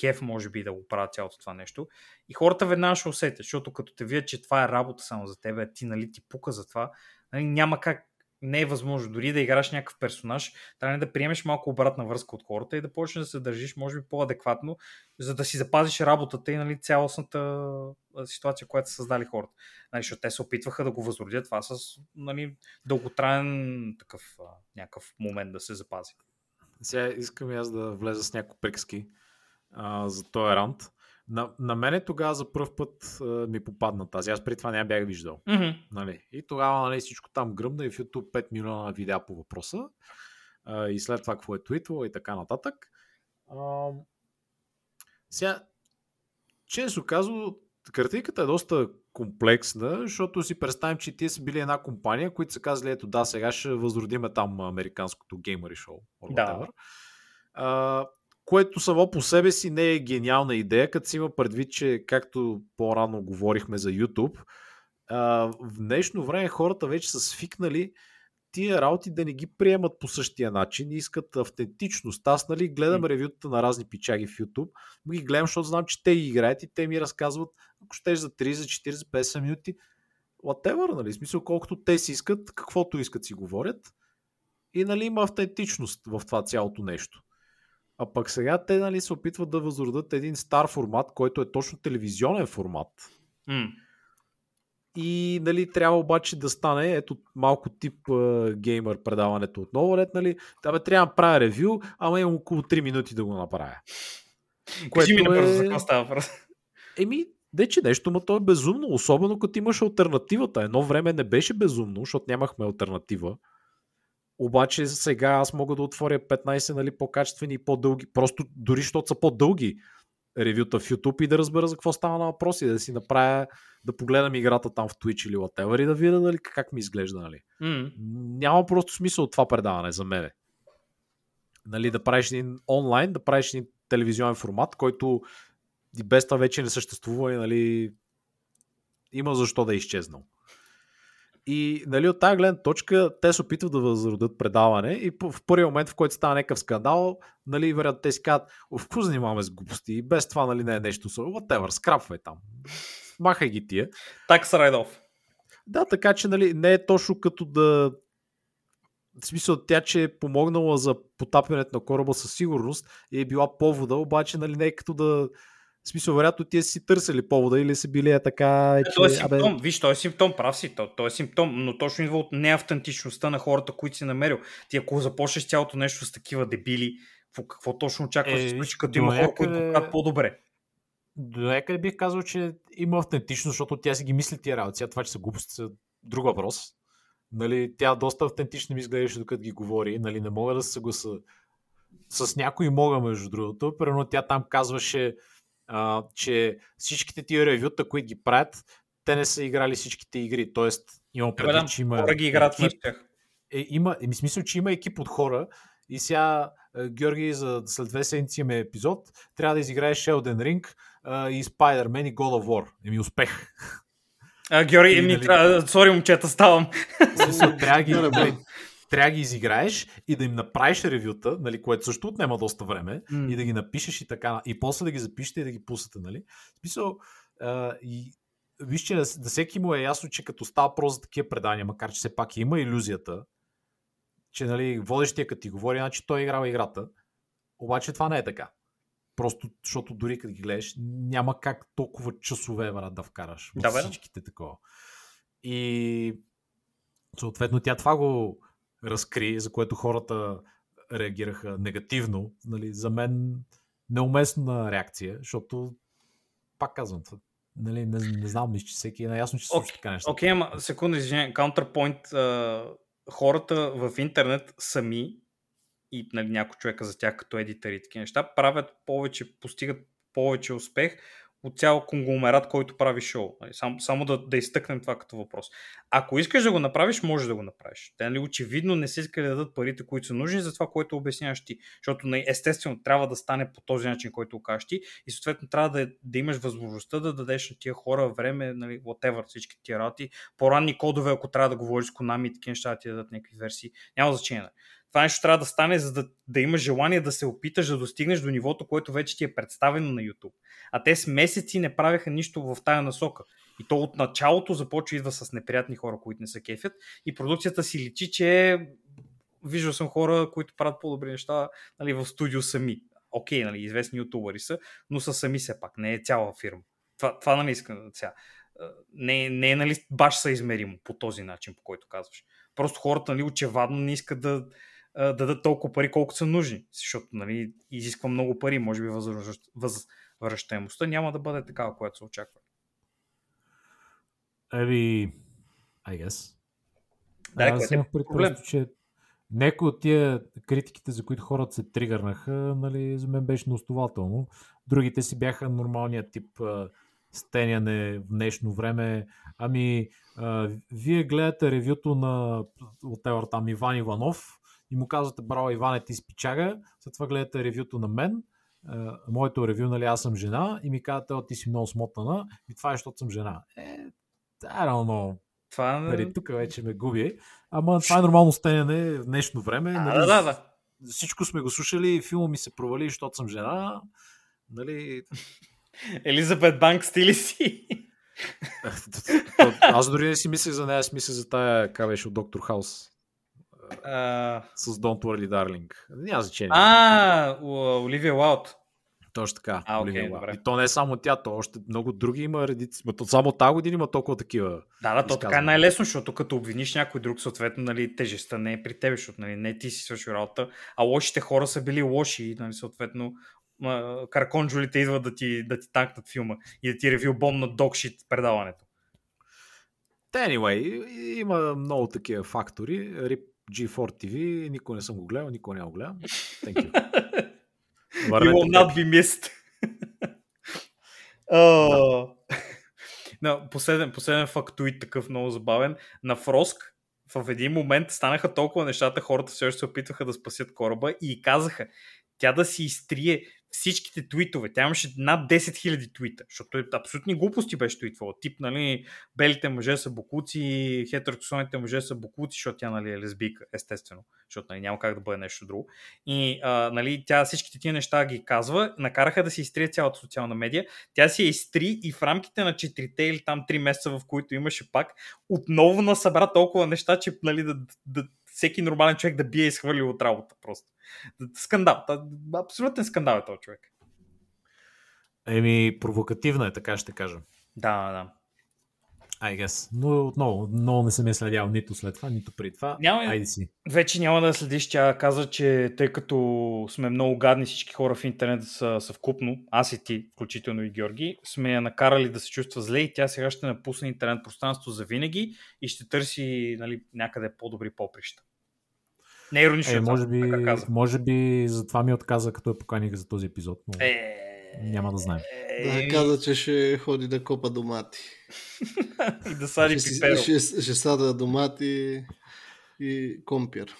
кеф, може би, да го правят цялото това нещо. И хората веднага ще усетят, защото като те видят, че това е работа само за теб, ти нали ти пука за това, нали, няма как, не е възможно дори да играш някакъв персонаж, трябва да приемеш малко обратна връзка от хората и да почнеш да се държиш, може би, по-адекватно, за да си запазиш работата и нали, цялостната ситуация, която са създали хората. Нали, защото те се опитваха да го възродят това с нали, дълготраен такъв някакъв момент да се запази. Сега искам и аз да влеза с някои приказки за този рант. На, на мене тогава за първ път а, ми попадна тази. Аз преди това не я бях виждал. Mm-hmm. Нали? И тогава нали, всичко там гръмна и в YouTube 5 милиона видеа по въпроса. А, и след това какво е твитвало и така нататък. А, сега, често казано, картинката е доста комплексна, защото си представим, че тия са били една компания, които са казали, ето да, сега ще възродиме там американското геймери шоу. Да. А, което само по себе си не е гениална идея, като си има предвид, че както по-рано говорихме за YouTube, а, в днешно време хората вече са свикнали тия работи да не ги приемат по същия начин и искат автентичност. Аз нали, гледам М. ревюта на разни пичаги в YouTube, но ги гледам, защото знам, че те ги играят и те ми разказват, ако щеш за 30, 40, 50 минути, whatever, нали, смисъл колкото те си искат, каквото искат си говорят и нали, има автентичност в това цялото нещо. А пък сега те нали, се опитват да възродят един стар формат, който е точно телевизионен формат. Mm. И нали, трябва обаче да стане ето малко тип uh, геймър предаването отново. Ред, нали, да, бе, трябва да правя ревю, ама имам около 3 минути да го направя. Кажи ми Което е- за какво става въпрос. Еми, де че нещо, но то е безумно, особено като имаш альтернативата. Едно време не беше безумно, защото нямахме альтернатива. Обаче сега аз мога да отворя 15 нали, по-качествени и по-дълги, просто дори защото са по-дълги ревюта в YouTube и да разбера за какво става на въпроси, да си направя, да погледам играта там в Twitch или whatever и да видя нали, как ми изглежда. Нали. Mm. Няма просто смисъл от това предаване за мене. Нали, да правиш един онлайн, да правиш един телевизионен формат, който и без това вече не съществува и нали, има защо да е изчезнал. И нали, от тази гледна точка те се опитват да възродят предаване и в първия момент, в който става някакъв скандал, нали, вероятно те си казват, в какво занимаваме с глупости и без това нали, не е нещо, whatever, скрапвай там. Махай ги тия. Так райдов. Да, така че нали, не е точно като да. В смисъл, тя, че е помогнала за потапянето на кораба със сигурност и е била повода, обаче нали, не е като да. В смисъл, вероятно, тия си търсили повода или са били е така. Е, че, Той е симптом, виж, той е симптом, прав си, той, той е симптом, но точно идва от неавтентичността на хората, които си намерил. Ти ако започнеш цялото нещо с такива дебили, какво, какво точно очакваш да Е, се случи, като има хора, които правят по-добре? До някъде бих казал, че има автентичност, защото тя си ги мисли тия работи. Това, че са глупости, са друг въпрос. Нали, тя доста автентично ми изглеждаше, докато ги говори. Нали, не мога да се съгласа. С някои мога, между другото. Примерно тя там казваше, а, че всичките тия ревюта, които ги правят, те не са играли всичките игри. Тоест, имам да, предвид, че има хора ги играят екип, е, има, е, смисъл, че има екип от хора и сега, е, Георги, за след две седмици имаме епизод, трябва да изиграеш Sheldon Ring е, и Spider-Man и God of War. Еми успех. А, Георги, И, ми, нали- трябва, сори момчета, ставам. Смисъл, трябва да ги, Да, да, трябва да ги изиграеш и да им направиш ревюта, нали, което също отнема доста време, М. и да ги напишеш и така, и после да ги запишете и да ги пуснете, нали? В смисъл, а, и виж, че да, да всеки му е ясно, че като става про за такива предания, макар че все пак има иллюзията, че нали, водещия като ти говори, значи той е играл играта, обаче това не е така. Просто, защото дори като ги гледаш, няма как толкова часове, брат, да вкараш в Да, всичките такова. И съответно тя това го разкри, за което хората реагираха негативно. Нали, за мен неуместна реакция, защото пак казвам, нали, не, не знам, мисля, че всеки е наясно, че се случва така неща. Окей, ама секунда, извиня, counterpoint. А, хората в интернет сами и нали, някой човека за тях като едитъри и такива неща правят повече, постигат повече успех от цял конгломерат, който прави шоу. Нали, Само, само да, да изтъкнем това като въпрос. Ако искаш да го направиш, може да го направиш. Те нали, очевидно не са искали да дадат парите, които са нужни за това, което обясняваш ти. Защото нали, естествено трябва да стане по този начин, който кажеш ти и съответно трябва да, да имаш възможността да дадеш на тия хора време, нали, whatever, всички тия работи, по-ранни кодове, ако трябва да говориш с Konami и такива неща, да ти дадат някакви версии. Няма значение. Това нещо трябва да стане, за да, да имаш желание да се опиташ да достигнеш до нивото, което вече ти е представено на YouTube. А те с месеци не правеха нищо в тая насока. И то от началото започва идва с неприятни хора, които не се кефят. И продукцията си личи, че виждал съм хора, които правят по-добри неща нали, в студио сами. Окей, нали, известни ютубъри са, но са сами все пак, не е цяла фирма. Това, това нали искам сега. Не, не е нали, баш съизмеримо по този начин, по който казваш. Просто хората нали, очевадно не искат да да дадат толкова пари, колкото са нужни, защото нали, изисква много пари, може би възвръщ- възвръщаемостта няма да бъде такава, която се очаква. Еми, I guess. Да, Аз е имах проблем. просто, че някои от тия критиките, за които хората се тригърнаха, нали, за мен беше неоснователно. Другите си бяха нормалния тип стеняне в днешно време. Ами, а, вие гледате ревюто на от там Иван Иванов и му казвате, браво Иване, ти спичага. След това гледате ревюто на мен, а, моето ревю, нали, аз съм жена и ми казвате, о, ти си много смотана и това е, защото съм жена. Е, I don't know. Това... Нали, тук вече ме губи. Ама това е нормално стеяне в днешно време. А, нали, да, да, да. Всичко сме го слушали, филма ми се провали, защото съм жена. Нали, Елизабет Банк стили си. аз дори не си мислех за нея, аз мислех за тая, как беше от Доктор Хаус. А, С Don't Worry Darling. Няма значение. а, Оливия Уайлд. Точно така. А, Уайлд. добре. И то не е само тя, то още много други има редици. Само тази година има толкова такива. Да, да, то така е най-лесно, защото като обвиниш някой друг, съответно, нали, тежестта не е при теб, защото нали, не ти си свършил работа, а лошите хора са били лоши нали, съответно карконджулите идват да ти, да ти танкнат филма и да ти ревю бом на докшит предаването. Anyway, има много такива фактори. RIP G4 TV, никой не съм го гледал, никой не го гледал. Thank you. You will not be missed. Oh. No, последен, последен фактуит такъв много забавен. На Фроск в един момент станаха толкова нещата, хората все още се опитваха да спасят кораба и казаха тя да си изтрие всичките твитове. Тя имаше над 10 000 твита, защото е абсолютни глупости беше твитвала. Тип, нали, белите мъже са бокуци, хетеросексуалните мъже са бокуци, защото тя нали, е лесбийка, естествено, защото нали, няма как да бъде нещо друго. И а, нали, тя всичките тия неща ги казва, накараха да се изтрие цялата социална медия. Тя си я изтри и в рамките на 4 или там 3 месеца, в които имаше пак, отново насъбра толкова неща, че нали, да, да, всеки нормален човек да бие и изхвърли от работа просто. Скандал. Абсолютен скандал е този човек. Еми, провокативна е, така ще кажа. Да, да. I guess. Но отново, много не съм я следял нито след това, нито при това. Няма- Айде си. Вече няма да следиш. Тя каза, че тъй като сме много гадни всички хора в интернет са съвкупно, аз и ти, включително и Георги, сме я накарали да се чувства зле и тя сега ще напусне интернет пространство за винаги и ще търси нали, някъде по-добри поприща. Не е иронично, Е, това, може, би, може би затова ми отказа, като я поканих за този епизод. Но... Е, Няма да знаем. Да, каза, че ще ходи да копа домати. и да сади пиперо. ще, ще сада домати и компир.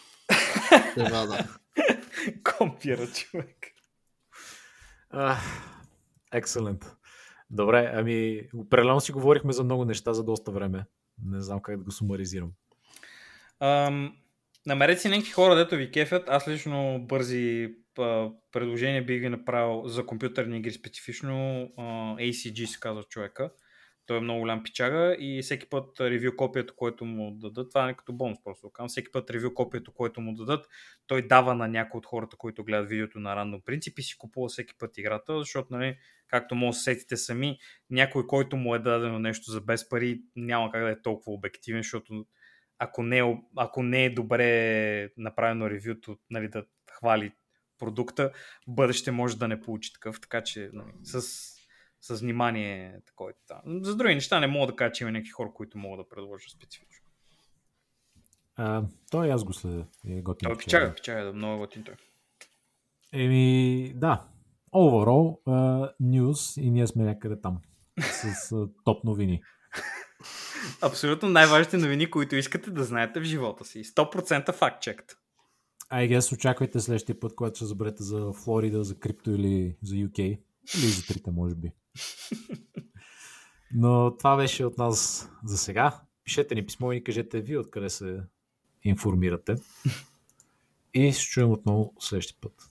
Левада. Компира, човек. Екселент. Добре, ами, определено си говорихме за много неща за доста време. Не знам как да го сумаризирам. Ам, намерете си някакви хора, дето ви кефят. Аз лично бързи а, предложения бих ви направил за компютърни игри, специфично ACG се казва човека. Той е много голям пичага и всеки път ревю копието, което му дадат, това е като бонус просто. Казвам, всеки път ревю копието, което му дадат, той дава на някои от хората, които гледат видеото на рандом принцип и си купува всеки път играта, защото, нали, както може да сетите сами, някой, който му е дадено нещо за без пари, няма как да е толкова обективен, защото ако не, е, ако не е добре направено ревюто, нали, да хвали продукта, бъдеще може да не получи такъв, така че нали, с, с внимание такова. Да. За други неща не мога да кажа, че има някакви хора, които могат да предложат специфично. А, той аз го следя. Е готин. Той пичага, пичага, да, много е готин той. Еми, да. Overall, uh, news и ние сме някъде там. С uh, топ новини. Абсолютно най-важните новини, които искате да знаете в живота си. 100% факт чекът. I guess очаквайте следващия път, когато ще заберете за Флорида, за крипто или за UK. Или за трите, може би. Но това беше от нас за сега. Пишете ни писмо и кажете ви откъде се информирате. И ще чуем отново следващия път.